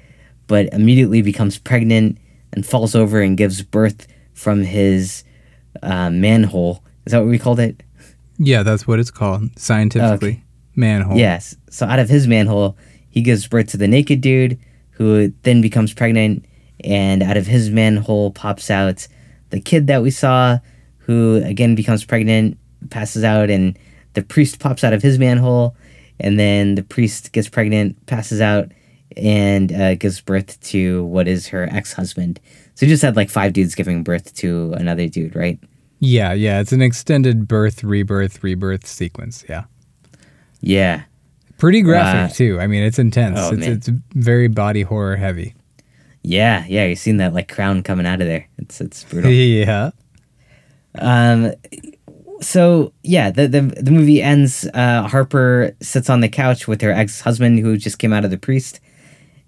but immediately becomes pregnant and falls over and gives birth from his uh, manhole. Is that what we called it? Yeah, that's what it's called scientifically. Manhole. Yes. So out of his manhole, he gives birth to the naked dude, who then becomes pregnant, and out of his manhole pops out the kid that we saw, who again becomes pregnant, passes out, and the priest pops out of his manhole, and then the priest gets pregnant, passes out, and uh, gives birth to what is her ex husband. So you just had like five dudes giving birth to another dude, right? Yeah, yeah. It's an extended birth, rebirth, rebirth sequence. Yeah. Yeah. Pretty graphic, Uh, too. I mean, it's intense. oh, it's, man. it's very body horror heavy. Yeah, yeah, you've seen that like crown coming out of there. It's it's brutal. yeah. Um, so yeah, the the the movie ends. Uh, Harper sits on the couch with her ex husband who just came out of the priest,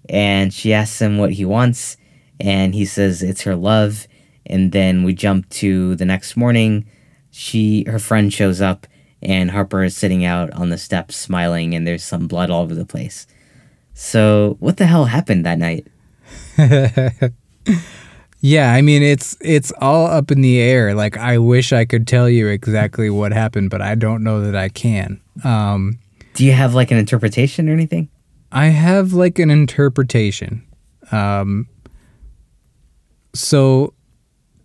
and she asks him what he wants, and he says it's her love. And then we jump to the next morning. She her friend shows up, and Harper is sitting out on the steps smiling, and there's some blood all over the place. So what the hell happened that night? Yeah, I mean it's it's all up in the air. Like I wish I could tell you exactly what happened, but I don't know that I can. Um, Do you have like an interpretation or anything? I have like an interpretation. Um, so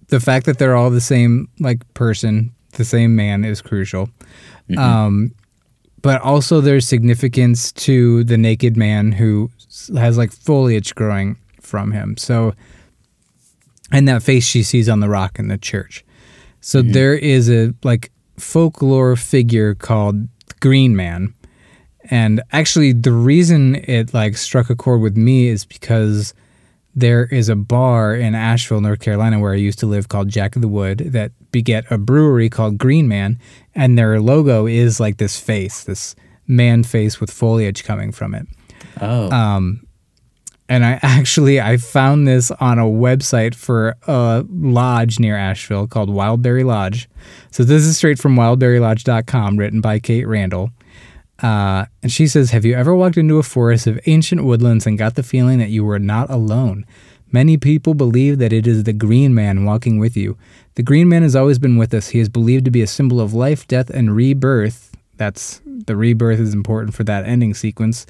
the fact that they're all the same like person, the same man is crucial. Um, but also there's significance to the naked man who has like foliage growing from him. So and that face she sees on the rock in the church. So there is a like folklore figure called Green Man. And actually the reason it like struck a chord with me is because there is a bar in Asheville, North Carolina where I used to live called Jack of the Wood that beget a brewery called Green Man and their logo is like this face, this man face with foliage coming from it Oh, Um, and I actually I found this on a website for a lodge near Asheville called Wildberry Lodge. So this is straight from wildberrylodge.com, written by Kate Randall. Uh, and she says, Have you ever walked into a forest of ancient woodlands and got the feeling that you were not alone? Many people believe that it is the Green Man walking with you. The Green Man has always been with us. He is believed to be a symbol of life, death, and rebirth. That's the rebirth is important for that ending sequence,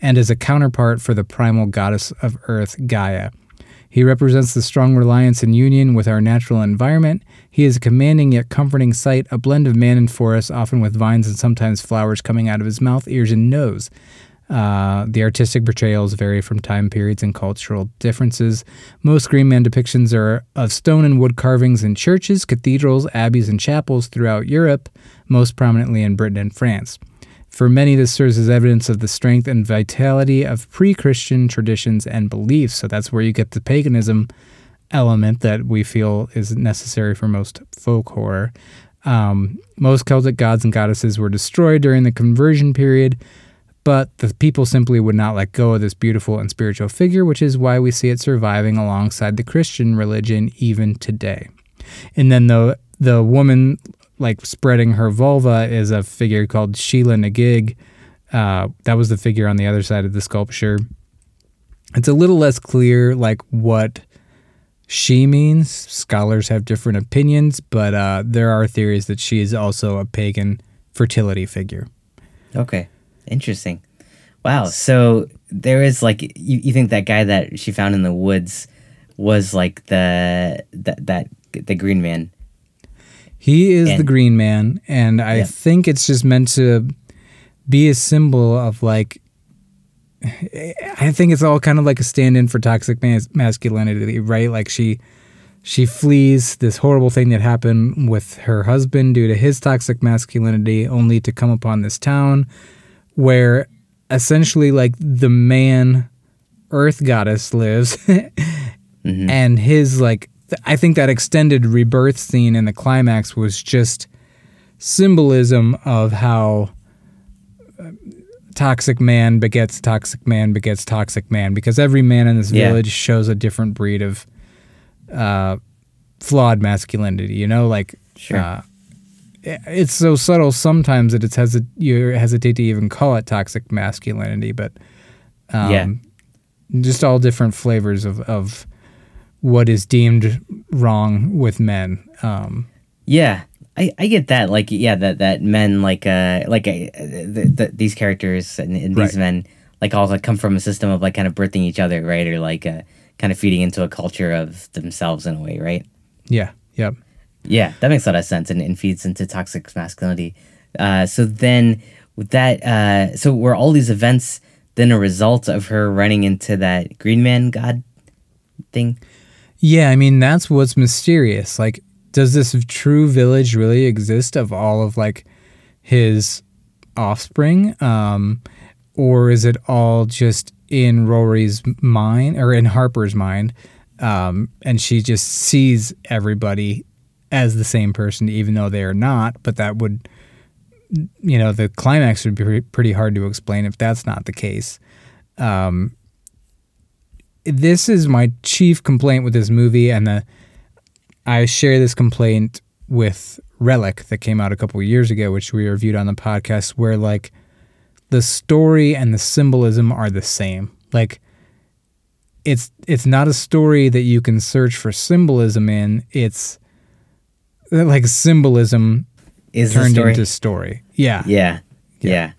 and is a counterpart for the primal goddess of earth, Gaia. He represents the strong reliance and union with our natural environment. He is a commanding yet comforting sight, a blend of man and forest, often with vines and sometimes flowers coming out of his mouth, ears, and nose. Uh, the artistic portrayals vary from time periods and cultural differences. Most Green Man depictions are of stone and wood carvings in churches, cathedrals, abbeys, and chapels throughout Europe, most prominently in Britain and France. For many, this serves as evidence of the strength and vitality of pre Christian traditions and beliefs. So that's where you get the paganism element that we feel is necessary for most folk horror. Um, most Celtic gods and goddesses were destroyed during the conversion period, but the people simply would not let go of this beautiful and spiritual figure, which is why we see it surviving alongside the Christian religion even today. And then the the woman like spreading her vulva is a figure called Sheela na gig. Uh, that was the figure on the other side of the sculpture. It's a little less clear, like what she means. Scholars have different opinions, but uh, there are theories that she is also a pagan fertility figure. Okay, interesting. Wow. So there is like you, you think that guy that she found in the woods was like the that that the green man. He is the Green Man, and I Yeah. think it's just meant to be a symbol of like. I think it's all kind of like a stand-in for toxic mas- masculinity, right? Like she, she flees this horrible thing that happened with her husband due to his toxic masculinity, only to come upon this town where essentially like the man earth goddess lives mm-hmm. and his like i think that extended rebirth scene in the climax was just symbolism of how uh, toxic man begets toxic man begets toxic man because every man in this Yeah. village shows a different breed of uh, flawed masculinity you know like Sure. uh, it's so subtle sometimes that it's hesit- you hesitate to even call it toxic masculinity but um, Yeah. just all different flavors of, of what is deemed wrong with men. Um, Yeah, I, I get that. Like yeah, that that men like uh like uh, the, the, these characters and, and these Right. men like all like, come from a system of like kind of birthing each other, right? Or like uh, kind of feeding into a culture of themselves in a way, right? yeah, yep. Yeah, that makes a lot of sense and, and feeds into toxic masculinity. Uh, so then with that, uh, so were all these events then a result of her running into that Green Man God thing. Yeah, I mean that's what's mysterious. Like, does this true village really exist of all of like his offspring, um, or is it all just in Rory's mind or in Harper's mind, um, and she just sees everybody as the same person, even though they are not? But that would, you know, the climax would be pretty hard to explain if that's not the case. Um, this is my chief complaint with this movie, and the I share this complaint with Relic that came out a couple of years ago, which we reviewed on the podcast, where like the story and the symbolism are the same. Like it's it's not a story that you can search for symbolism in. It's like symbolism Is turned story? into story. Yeah. yeah, yeah,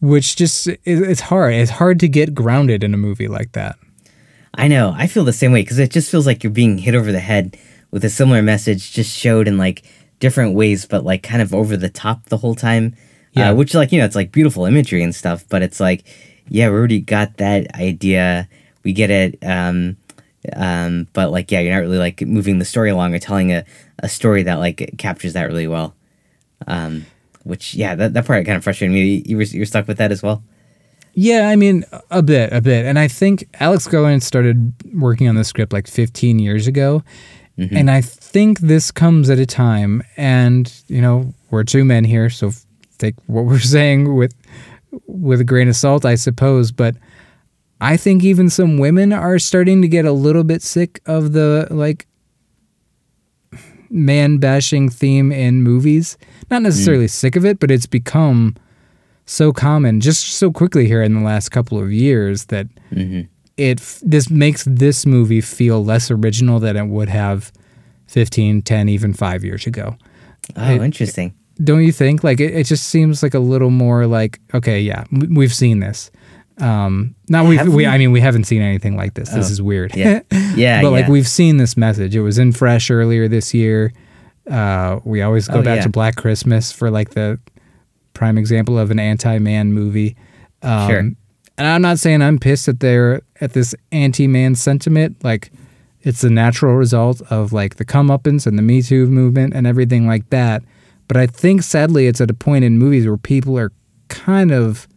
Which just it's hard. It's hard to get grounded in a movie like that. I know. I feel the same way because it just feels like you're being hit over the head with a similar message, just showed in like different ways, but like kind of over the top the whole time. Yeah. Uh, which like you know it's like beautiful imagery and stuff, but it's like yeah, we already got that idea. We get it. Um, um, but like yeah, you're not really like moving the story along or telling a, a story that like captures that really well. Um, which yeah, that, that part kind of frustrated me. You were you were stuck with that as well. Yeah, I mean, a bit, a bit. And I think Alex Garland started working on the script like 15 years ago. Mm-hmm. And I think this comes at a time, and, you know, we're two men here, so take what we're saying with with a grain of salt, I suppose. But I think even some women are starting to get a little bit sick of the like man bashing theme in movies. Not necessarily mm. sick of it, but it's become so common just so quickly here in the last couple of years that it this makes this movie feel less original than it would have 15 10 even 5 years ago. Oh, It- interesting. don't you think? Like it, it just seems like a little more like okay yeah we've seen this. Um we we? i mean we haven't seen anything like this. This Oh, is weird. Yeah, yeah, but like we've seen this message. It was in fresh earlier this year. Uh we always go Oh, back yeah. to black christmas for like the prime example of an anti-man movie um Sure. and i'm not saying i'm pissed at their at this anti-man sentiment like it's a natural result of like the comeuppance and the me too movement and everything like that but i think sadly it's at a point in movies where people are kind of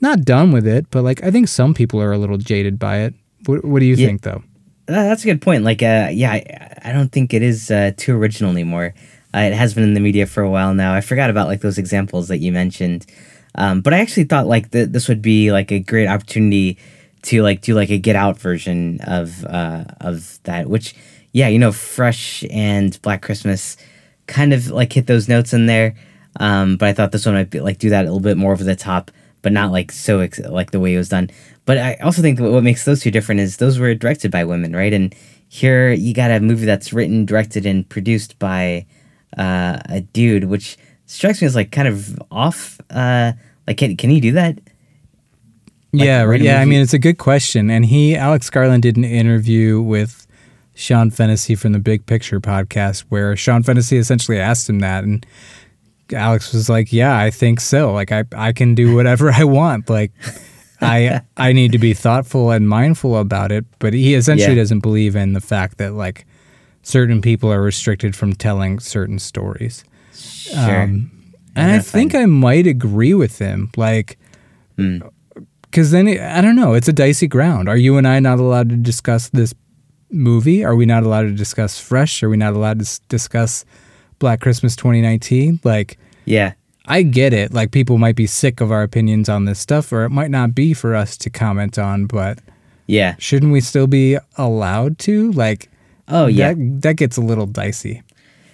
not done with it but like i think some people are a little jaded by it what, what do you Yeah. think though that's a good point. Like, uh, yeah, I, I don't think it is uh, too original anymore. Uh, it has been in the media for a while now. I forgot about like those examples that you mentioned, um, but I actually thought like th- this would be like a great opportunity to like do like a Get Out version of uh, of that. Which, yeah, you know, Fresh and Black Christmas kind of like hit those notes in there. Um, but I thought this one might be like do that a little bit more over the top, but not like so ex- like the way it was done. But I also think what makes those two different is those were directed by women, right? And here you got a movie that's written, directed, and produced by uh, a dude, which strikes me as like kind of off. Uh, like, can can he do that? Like, yeah, right. Yeah, I mean, it's a good question. And he, Alex Garland, did an interview with Sean Fennessy from the Big Picture podcast where Sean Fennessy essentially asked him that. And Alex was like, Yeah, I think so. Like, I, I can do whatever I want. Like, I I need to be thoughtful and mindful about it. But he essentially Yeah. doesn't believe in the fact that, like, certain people are restricted from telling certain stories. Sure. Um, and I think. I might agree with him. Like, Hmm. because then it, I don't know. It's a dicey ground. Are you and I not allowed to discuss this movie? Are we not allowed to discuss Fresh? Are we not allowed to s- discuss Black Christmas 2019? Like, yeah. I get it. Like, people might be sick of our opinions on this stuff, or it might not be for us to comment on. But Yeah. shouldn't we still be allowed to? Like, Oh yeah. that that gets a little dicey.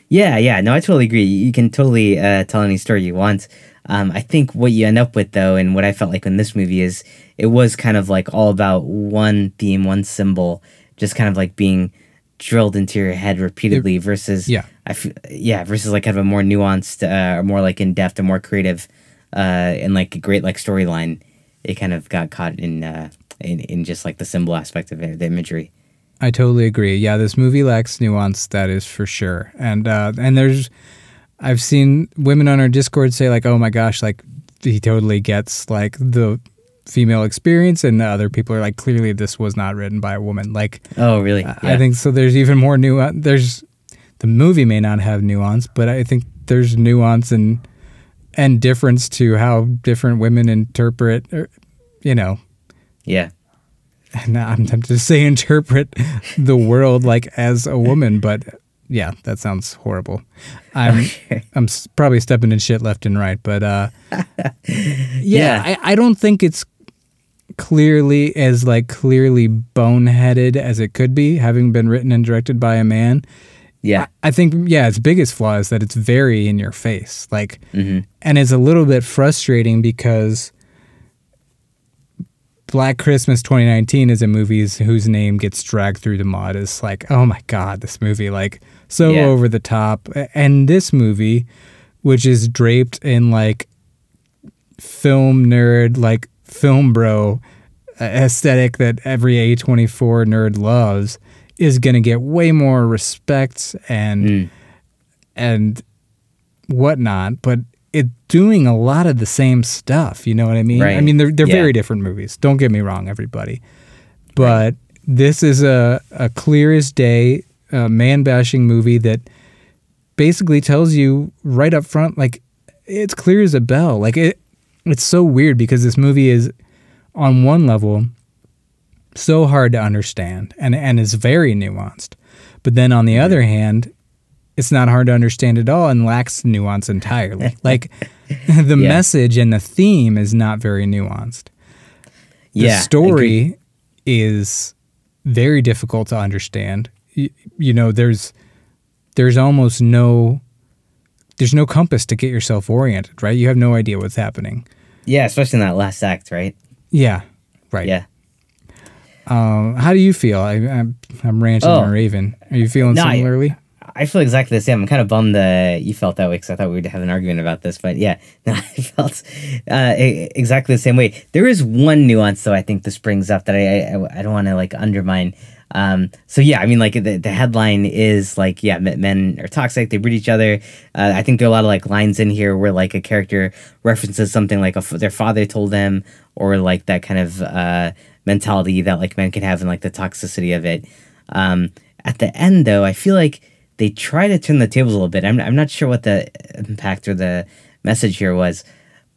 Yeah, yeah, no, I totally agree. You can totally uh, tell any story you want. Um, I think what you end up with, though, and what I felt like in this movie is it was kind of like all about one theme, one symbol, just kind of like being drilled into your head repeatedly versus, yeah. I f- yeah, versus like kind of a more nuanced, uh, or more like in depth, or more creative, uh, and like a great like storyline. It kind of got caught in, uh, in in just like the symbol aspect of it, the imagery. I totally agree. Yeah, this movie lacks nuance, that is for sure. And uh, and there's, I've seen women on our Discord say like, "Oh my gosh, like he totally gets like the female experience, and other people are like, clearly this was not written by a woman. Like, Oh, really? I- I think so. There's even more nuance. There's the movie may not have nuance, but I think there's nuance and and difference to how different women interpret, or, you know, Yeah. And I'm tempted to say interpret the world like as a woman, but yeah, that sounds horrible. I'm Okay. I'm probably stepping in shit left and right, but uh, yeah, Yeah. I, I don't think it's clearly as like clearly boneheaded as it could be, having been written and directed by a man. Yeah. I think yeah, its biggest flaw is that it's very in your face, like, hmm and it's a little bit frustrating because Black Christmas 2019 is a movie whose name gets dragged through the mud. It's like, oh my god, this movie like so Yeah. over the top, and this movie, which is draped in like film nerd, like film bro aesthetic that every A24 nerd loves, is gonna get way more respect and Mm. and whatnot, but it's doing a lot of the same stuff. You know what I mean? I mean, they're they're Yeah. very different movies. Don't get me wrong, everybody. But this is a a clear as day uh, man bashing movie that basically tells you right up front, like it's clear as a bell. Like it, it's so weird because this movie is on one level so hard to understand and and is very nuanced. But then on the other hand, it's not hard to understand at all and lacks nuance entirely. like the Yeah. message and the theme is not very nuanced. The Yeah. story is very difficult to understand. You, you know, there's there's almost no there's no compass to get yourself oriented, right? You have no idea what's happening. Yeah, especially in that last act, right? Yeah, right. Yeah. Um, how do you feel? I, I'm, I'm ranting Oh. and raving. Are you feeling No, similarly? I feel exactly the same. I'm kind of bummed that you felt that way because I thought we would have an argument about this. But yeah, no, I felt uh, exactly the same way. There is one nuance, though, I think this brings up that I I, I don't want to like undermine. Um, so yeah, I mean, like the, the headline is like, yeah, men- are toxic. They breed each other. Uh, I think there are a lot of like lines in here where like a character references something like a their father told them, or like that kind of uh, mentality that like men can have and like the toxicity of it. Um, at the end, though, I feel like they try to turn the tables a little bit. I'm, I'm not sure what the impact or the message here was,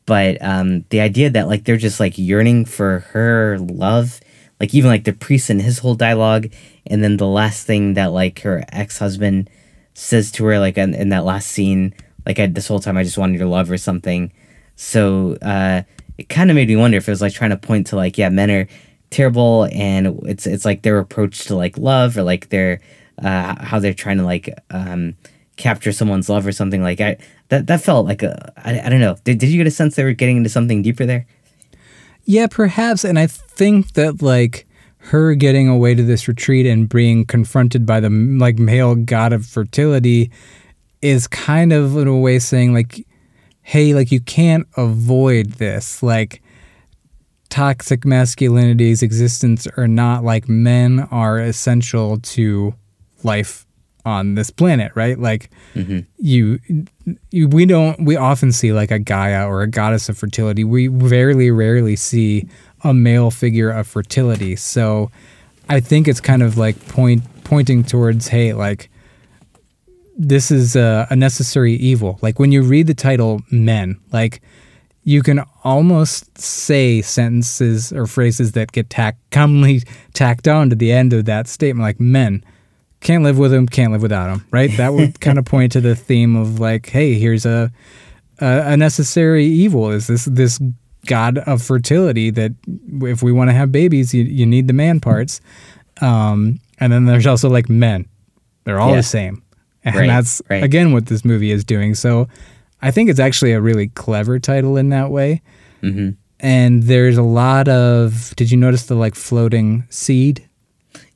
but um, the idea that like they're just like yearning for her love, like even like the priest and his whole dialogue, and then the last thing that like her ex husband says to her, like in, in that last scene, like I, this whole time I just wanted your love or something. So uh, it kind of made me wonder if it was like trying to point to like yeah, men are terrible, and it's it's like their approach to like love or like their uh, how they're trying to like um, capture someone's love or something like I that that felt like a I, I don't know. Did, did you get a sense they were getting into something deeper there? Yeah, perhaps. And I think that like her getting away to this retreat and being confronted by the like male god of fertility is kind of in a way saying like, hey, like you can't avoid this. Like toxic masculinity's existence or not, like men are essential to life on this planet, right? Like mm-hmm. you, you, we don't, we often see like a Gaia or a goddess of fertility. We very rarely see a male figure of fertility. So I think it's kind of like point, pointing towards, hey, like this is a, a necessary evil. Like when you read the title men, like you can almost say sentences or phrases that get tack commonly tacked on to the end of that statement, like men can't live with them, can't live without them, right? That would kind of point to the theme of like, hey, here's a a, a necessary evil. Is this this god of fertility that if we want to have babies, you, you need the man parts. Um, and then there's also like men, they're all Yeah. the same, and Right, that's right. again what this movie is doing. So I think it's actually a really clever title in that way. Mm-hmm. And there's a lot of. Did you notice the like floating seed?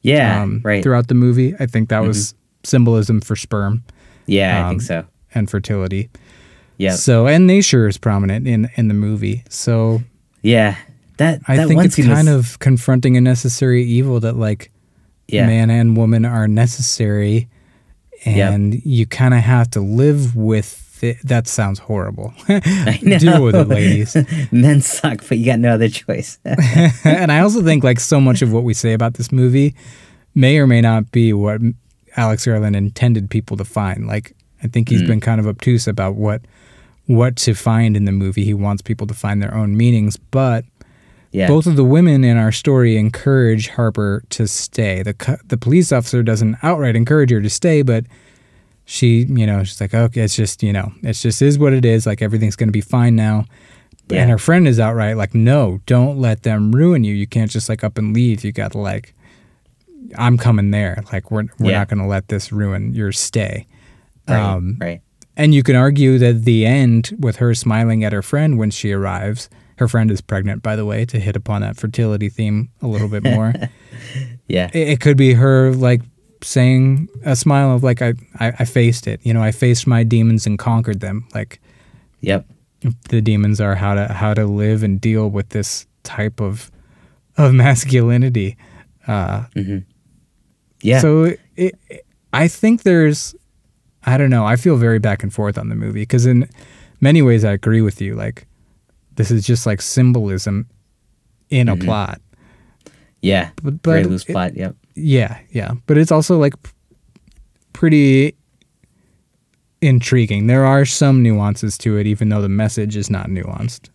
Yeah, um, right. throughout the movie. I think that was symbolism for sperm Yeah, I think um, so. and fertility. Yeah, So and nature is prominent in in the movie. So yeah. That I think it's scene was- kind of confronting a necessary evil that like yeah. man and woman are necessary and you kind of have to live with it. That sounds horrible. I know. Deal with it, ladies. Men suck, but you got no other choice. and I also think like so much of what we say about this movie may or may not be what Alex Garland intended people to find. Like I think he's mm. been kind of obtuse about what what to find in the movie. He wants people to find their own meanings, but yeah. both of the women in our story encourage Harper to stay. The the police officer doesn't outright encourage her to stay, but she, you know, she's like, okay, it's just, you know, it's just is what it is. Like everything's going to be fine now. Yeah. And her friend is outright like, no, don't let them ruin you. You can't just like up and leave. You got to like, I'm coming there. Like we're we're Yeah. not going to let this ruin your stay. right. um, right. And you can argue that the end with her smiling at her friend when she arrives. Her friend is pregnant, by the way, to hit upon that fertility theme a little bit more. Yeah. it, it could be her like saying a smile of like I, I I faced it. You know, I faced my demons and conquered them. Like Yep. the demons are how to how to live and deal with this type of of masculinity. Uh, Yeah. So it, it, I think there's, I don't know. I feel very back and forth on the movie because in many ways I agree with you. Like this is just like symbolism in a plot. yeah. But, Very but loose it- plot. Yep. Yeah, yeah, but it's also like pretty intriguing. There are some nuances to it, even though the message is not nuanced.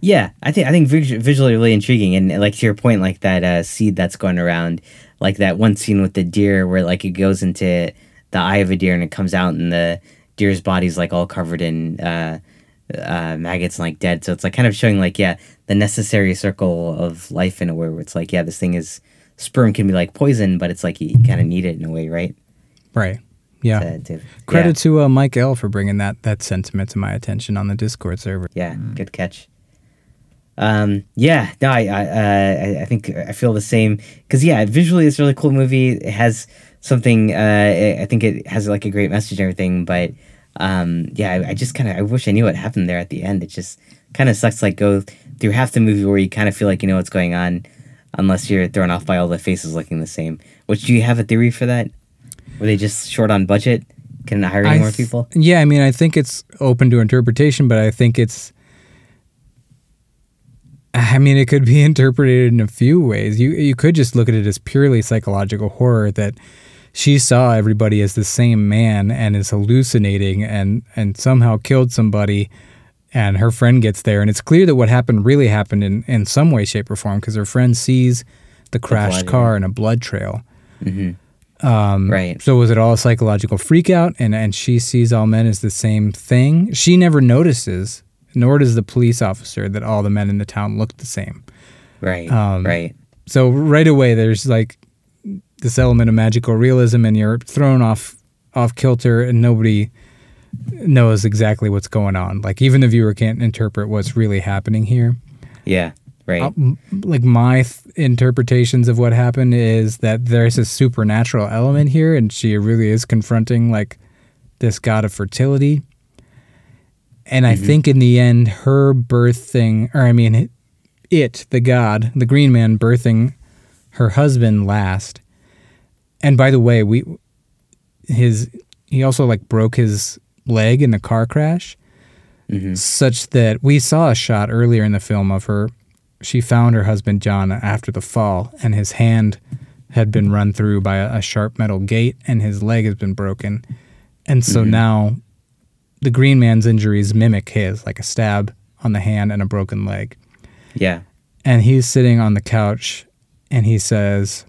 Yeah, I think I think visually really intriguing, and like to your point, like that uh, seed that's going around, like that one scene with the deer where like it goes into the eye of a deer and it comes out, and the deer's body's like all covered in uh, uh, maggots and like dead. So it's like kind of showing like yeah the necessary circle of life in a way where it's like yeah this thing is sperm can be like poison, but it's like you, kind of need it in a way, right? Right. Yeah. To- to- Credit to uh, Mike L for bringing that that sentiment to my attention on the Discord server. Yeah, good catch. Um, yeah, no, I, I, uh, I- I think I feel the same because yeah, visually it's a really cool movie. It has something. Uh, I I think it has like a great message and everything. But um, yeah, I, I just kind of I wish I knew what happened there at the end. It just kind of sucks. Like go through half the movie where you kind of feel like you know what's going on, unless you're thrown off by all the faces looking the same. Which do you have a theory for that? Were they just short on budget? Couldn't hire any I more people? Yeah, I mean, I think it's open to interpretation, but I think it's. I mean, it could be interpreted in a few ways. You you could just look at it as purely psychological horror that she saw everybody as the same man and is hallucinating and and somehow killed somebody and her friend gets there and it's clear that what happened really happened in in some way shape or form because her friend sees the crashed blood, car and a blood trail right. so was it all a psychological freak out and, and she sees all men as the same thing? She never notices, nor does the police officer, that all the men in the town look the same. Right. Um, right. So right away there's like this element of magical realism and you're thrown off off kilter and nobody knows exactly what's going on. Like even the viewer can't interpret what's really happening here. Yeah. Right. Uh, like my th- interpretations of what happened is that there's a supernatural element here and she really is confronting like this god of fertility and i think in the end her birthing or i mean it the god the green man birthing her husband last and by the way we his he also like broke his leg in a car crash mm-hmm. such that we saw a shot earlier in the film of her. She found her husband John after the fall, and his hand had been run through by a, a sharp metal gate, and his leg has been broken. And so mm-hmm. now the Green Man's injuries mimic his, like a stab on the hand and a broken leg. yeah. And he's sitting on the couch, and he says,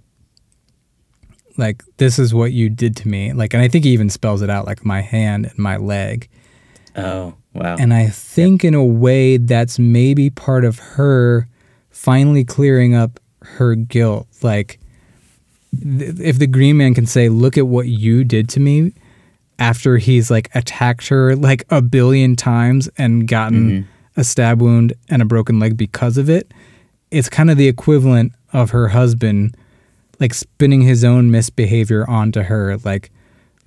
like, this is what you did to me. Like, and I think he even spells it out, like, my hand and my leg. Oh, wow. And I think in a way that's maybe part of her finally clearing up her guilt. Like, th- if the Green Man can say, Look at what you did to me after he's like attacked her like a billion times and gotten mm-hmm. a stab wound and a broken leg because of it, it's kind of the equivalent of her husband like spinning his own misbehavior onto her. Like,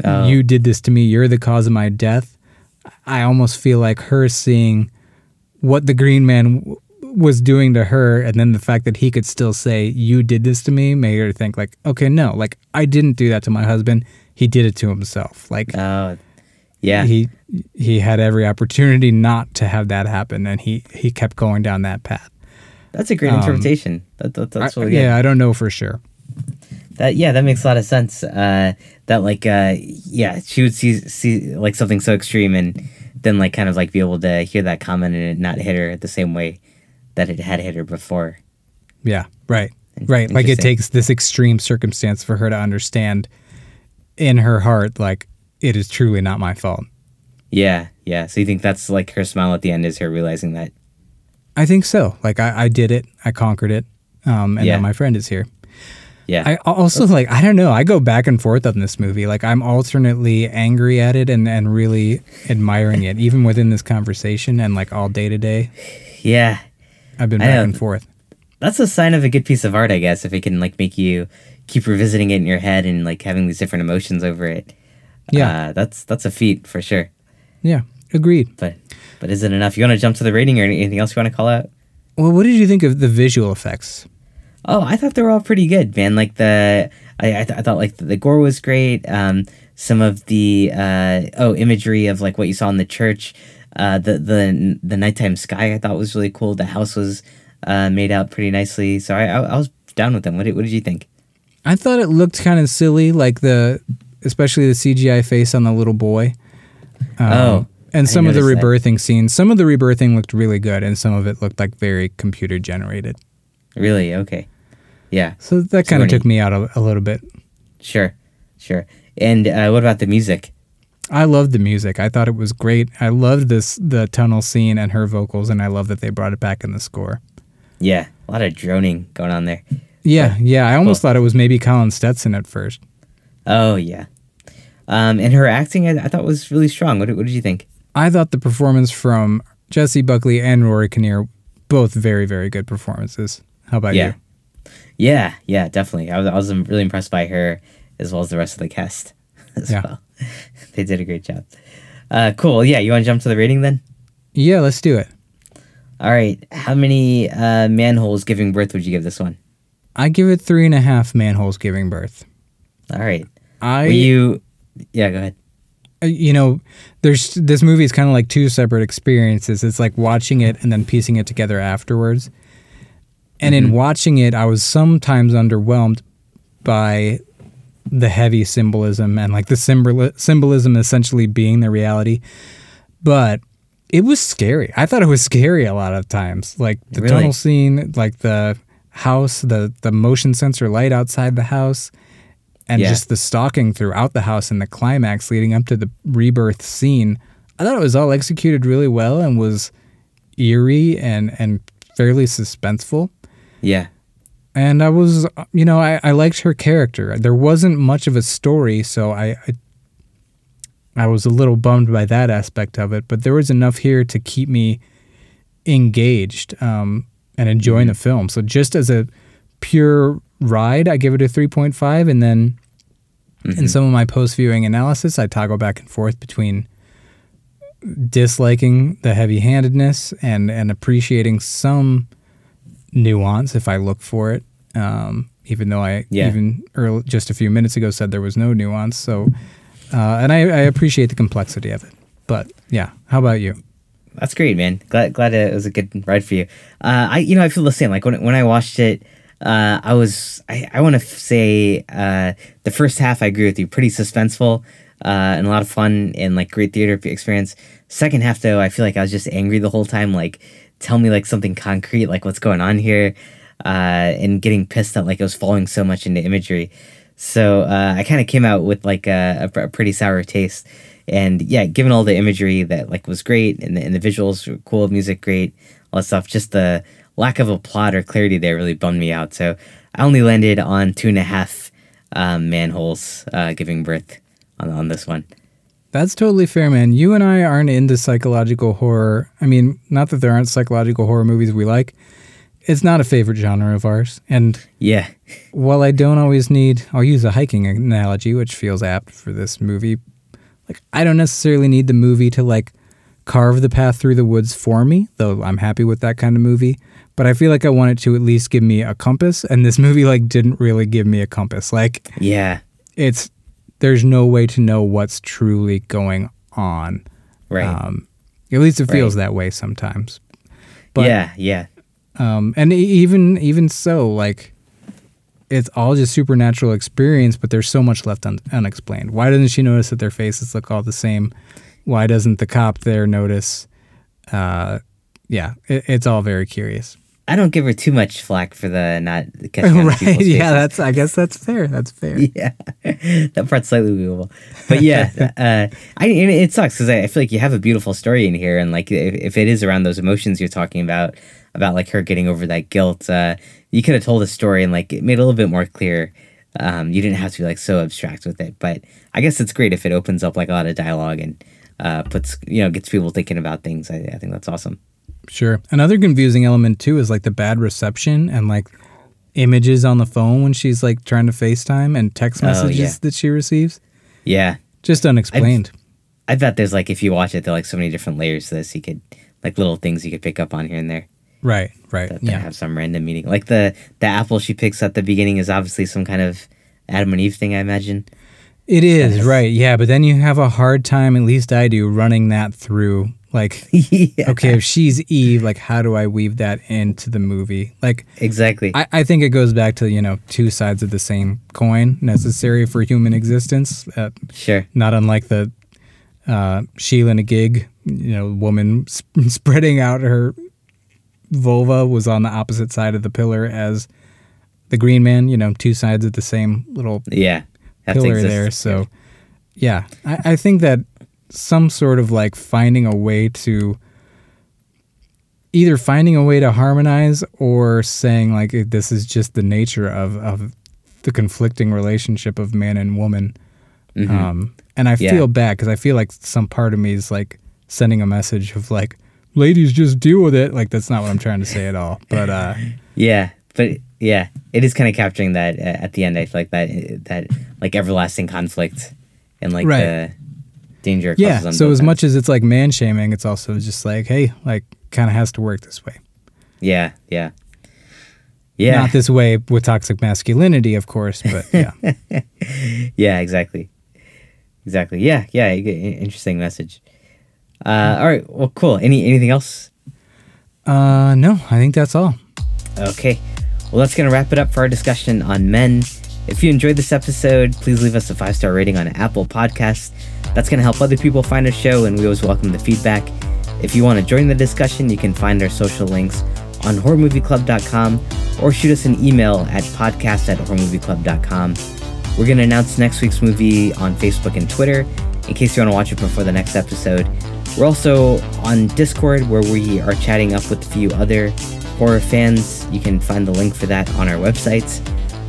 Oh. you did this to me, you're the cause of my death. I almost feel like her seeing what the Green Man w- was doing to her, and then the fact that he could still say, "You did this to me," made her think like, "Okay, no, like I didn't do that to my husband. he did it to himself. Like Oh, yeah. he he had every opportunity not to have that happen, and he he kept going down that path. that's a great um, interpretation. That, that, that's I- really good. yeah, I don't know for sure. That yeah, that makes a lot of sense. Uh, that like uh, yeah, she would see see like something so extreme and then like kind of like be able to hear that comment and it not hit her the same way that it had hit her before. Yeah, right, right. Like it takes this extreme circumstance for her to understand in her heart, like it is truly not my fault. Yeah, yeah. So you think that's like her smile at the end is her realizing that? I think so. Like I, I did it, I conquered it, um, and Yeah. now my friend is here. Yeah, I also like I don't know. I go back and forth on this movie. Like I'm alternately angry at it and and really admiring it, even within this conversation and like all day to day. yeah. I've been back and forth. That's a sign of a good piece of art, I guess, if it can like make you keep revisiting it in your head and like having these different emotions over it. Yeah. uh, that's that's a feat for sure. Yeah, agreed. But but is it enough? You want to jump to the rating or anything else you want to call out? Well, what did you think of the visual effects? Oh, I thought they were all pretty good, man. Like the, I, I, th- I thought like the, the gore was great. Um, some of the uh, oh imagery of like what you saw in the church, uh, the the the nighttime sky I thought was really cool. The house was uh, made out pretty nicely, so I, I, I was down with them. What did, what did you think? I thought it looked kind of silly, like the especially the CGI face on the little boy. Um, Oh, and some of the noticed that. rebirthing scenes. Some of the rebirthing looked really good, and some of it looked like very computer generated. Really? Okay. Yeah. So that kind of took me out a, a little bit. Sure. Sure. And uh, what about the music? I loved the music. I thought it was great. I loved this the tunnel scene and her vocals, and I love that they brought it back in the score. Yeah, a lot of droning going on there. Yeah, yeah. I almost Cool. thought it was maybe Colin Stetson at first. Oh yeah. Um, and her acting, I, I thought was really strong. What, did- what did you think? I thought the performance from Jessie Buckley and Rory Kinnear both very, very good performances. How about Yeah. you? Yeah, yeah, definitely. I was, I was really impressed by her as well as the rest of the cast as Yeah. well. they did a great job. Uh, cool. Yeah, you want to jump to the rating then? Yeah, let's do it. All right. How many uh, manholes giving birth would you give this one? I give it three and a half manholes giving birth. All right. I, Will you? Yeah, go ahead. uh, you know, there's this movie is kind of like two separate experiences. It's like watching it and then piecing it together afterwards. And in mm-hmm. watching it, I was sometimes underwhelmed by the heavy symbolism and like the symbol symbolism essentially being the reality. But it was scary. I thought it was scary a lot of times. Like the Really? tunnel scene, like the house, the the motion sensor light outside the house, and Yeah. just the stalking throughout the house and the climax leading up to the rebirth scene. I thought it was all executed really well and was eerie and and fairly suspenseful. Yeah. And I was, you know, I, I liked her character. There wasn't much of a story, so I, I I was a little bummed by that aspect of it. But there was enough here to keep me engaged um, and enjoying the film. So just as a pure ride, I give it a three point five, and then in some of my post viewing analysis, I toggle back and forth between disliking the heavy handedness and and appreciating some nuance if I look for it. Um, even though I Yeah. even earl just a few minutes ago said there was no nuance. So, uh, and I, I appreciate the complexity of it. But yeah, how about you? That's great, man. Glad glad it was a good ride for you. Uh, I you know I feel the same. Like when when I watched it, uh, I was I, I want to f- say uh, the first half I agree with you, pretty suspenseful uh, and a lot of fun and like great theater experience. Second half though, I feel like I was just angry the whole time. Like tell me like something concrete, like what's going on here, uh, and getting pissed that like it was falling so much into imagery. So uh, I kind of came out with like a, a, pretty sour taste. And yeah, given all the imagery that like was great and the, and the visuals were cool, music great, all that stuff, just the lack of a plot or clarity there really bummed me out. So I only landed on two and a half um, manholes uh, giving birth on, on this one. That's totally fair, man. You and I aren't into psychological horror. I mean, not that there aren't psychological horror movies we like. It's not a favorite genre of ours. And Yeah, while I don't always need, I'll use a hiking analogy, which feels apt for this movie. Like, I don't necessarily need the movie to like carve the path through the woods for me, though I'm happy with that kind of movie. But I feel like I want it to at least give me a compass, and this movie like didn't really give me a compass. Like, yeah, it's there's no way to know what's truly going on. Right. Um, at least it feels Right. that way sometimes. But yeah, yeah. um, and even even so, like it's all just supernatural experience, but there's so much left un- unexplained. Why doesn't she notice that their faces look all the same? Why doesn't the cop there notice? Uh, yeah, it, it's all very curious. I don't give her too much flack for the not catching on right? people's Yeah, faces. that's. I guess that's fair. That's fair. yeah, that part's slightly believable. But yeah, uh, I it sucks because I, I feel like you have a beautiful story in here, and like if, if it is around those emotions you're talking about, about like her getting over that guilt, uh, you could have told a story and like it made it a little bit more clear. Um, you didn't have to be like so abstract with it, but I guess it's great if it opens up like a lot of dialogue and uh, puts you know gets people thinking about things. I, I think that's awesome. Sure. Another confusing element too is like the bad reception and like images on the phone when she's like trying to FaceTime and text Oh, messages yeah. that she receives. Yeah, Just unexplained. I bet there's like if you watch it, there are like so many different layers to this. You could like little things you could pick up on here and there. right, right. that, that Yeah. have some random meaning. Like the the apple she picks at the beginning is obviously some kind of Adam and Eve thing, I imagine. It is, Yes. right. Yeah, but then you have a hard time, at least I do, running that through. Like, yeah, okay, if she's Eve, like, how do I weave that into the movie? Like, exactly. I, I think it goes back to, you know, two sides of the same coin necessary for human existence. Uh, sure. not unlike the uh, Sheela Gig, you know, woman sp- spreading out her vulva was on the opposite side of the pillar as the Green Man. You know, two sides of the same little Yeah. Pillar there. So, yeah, I, I think that some sort of like finding a way to either finding a way to harmonize or saying like this is just the nature of of the conflicting relationship of man and woman. Mhm. Um, and I Yeah. feel bad because I feel like some part of me is like sending a message of like, ladies, just deal with it. Like that's not what I'm trying to say at all. But uh, yeah, but yeah, it is kind of capturing that uh, at the end. I feel like that uh, that like everlasting conflict and like Right. the danger. yeah. on So as much as it's like man shaming, it's also just like, hey, like kind of has to work this way. yeah, yeah, yeah, Not this way with toxic masculinity, of course, but yeah. yeah, exactly, exactly. Yeah, yeah. Interesting message. Uh, all right. Well, cool. Any anything else? uh, no, I think that's all. Okay. Well, that's going to wrap it up for our discussion on men. If you enjoyed this episode, please leave us a five star rating on Apple Podcasts. That's going to help other people find our show, and we always welcome the feedback. If you want to join the discussion, you can find our social links on horrormovieclub.com or shoot us an email at podcast at horrormovieclub.com. We're going to announce next week's movie on Facebook and Twitter in case you want to watch it before the next episode. We're also on Discord where we are chatting up with a few other horror fans. You can find the link for that on our websites.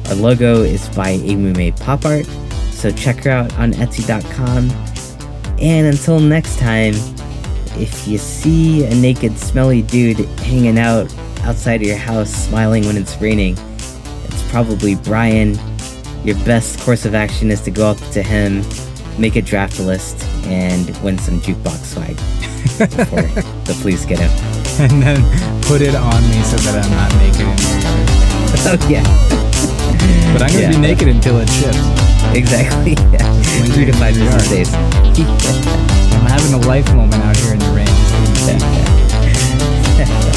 Our logo is by Amume Pop Art, so check her out on Etsy.com. And until next time, if you see a naked, smelly dude hanging out outside of your house smiling when it's raining, it's probably Brian. Your best course of action is to go up to him, make a draft list, and win some jukebox swag before the police get him. and then put it on me so that I'm not naked in your. Oh, yeah, But I'm gonna Yeah. be naked until it ships. exactly. Yeah. Three to five business days. I'm having a life moment out here in the rain.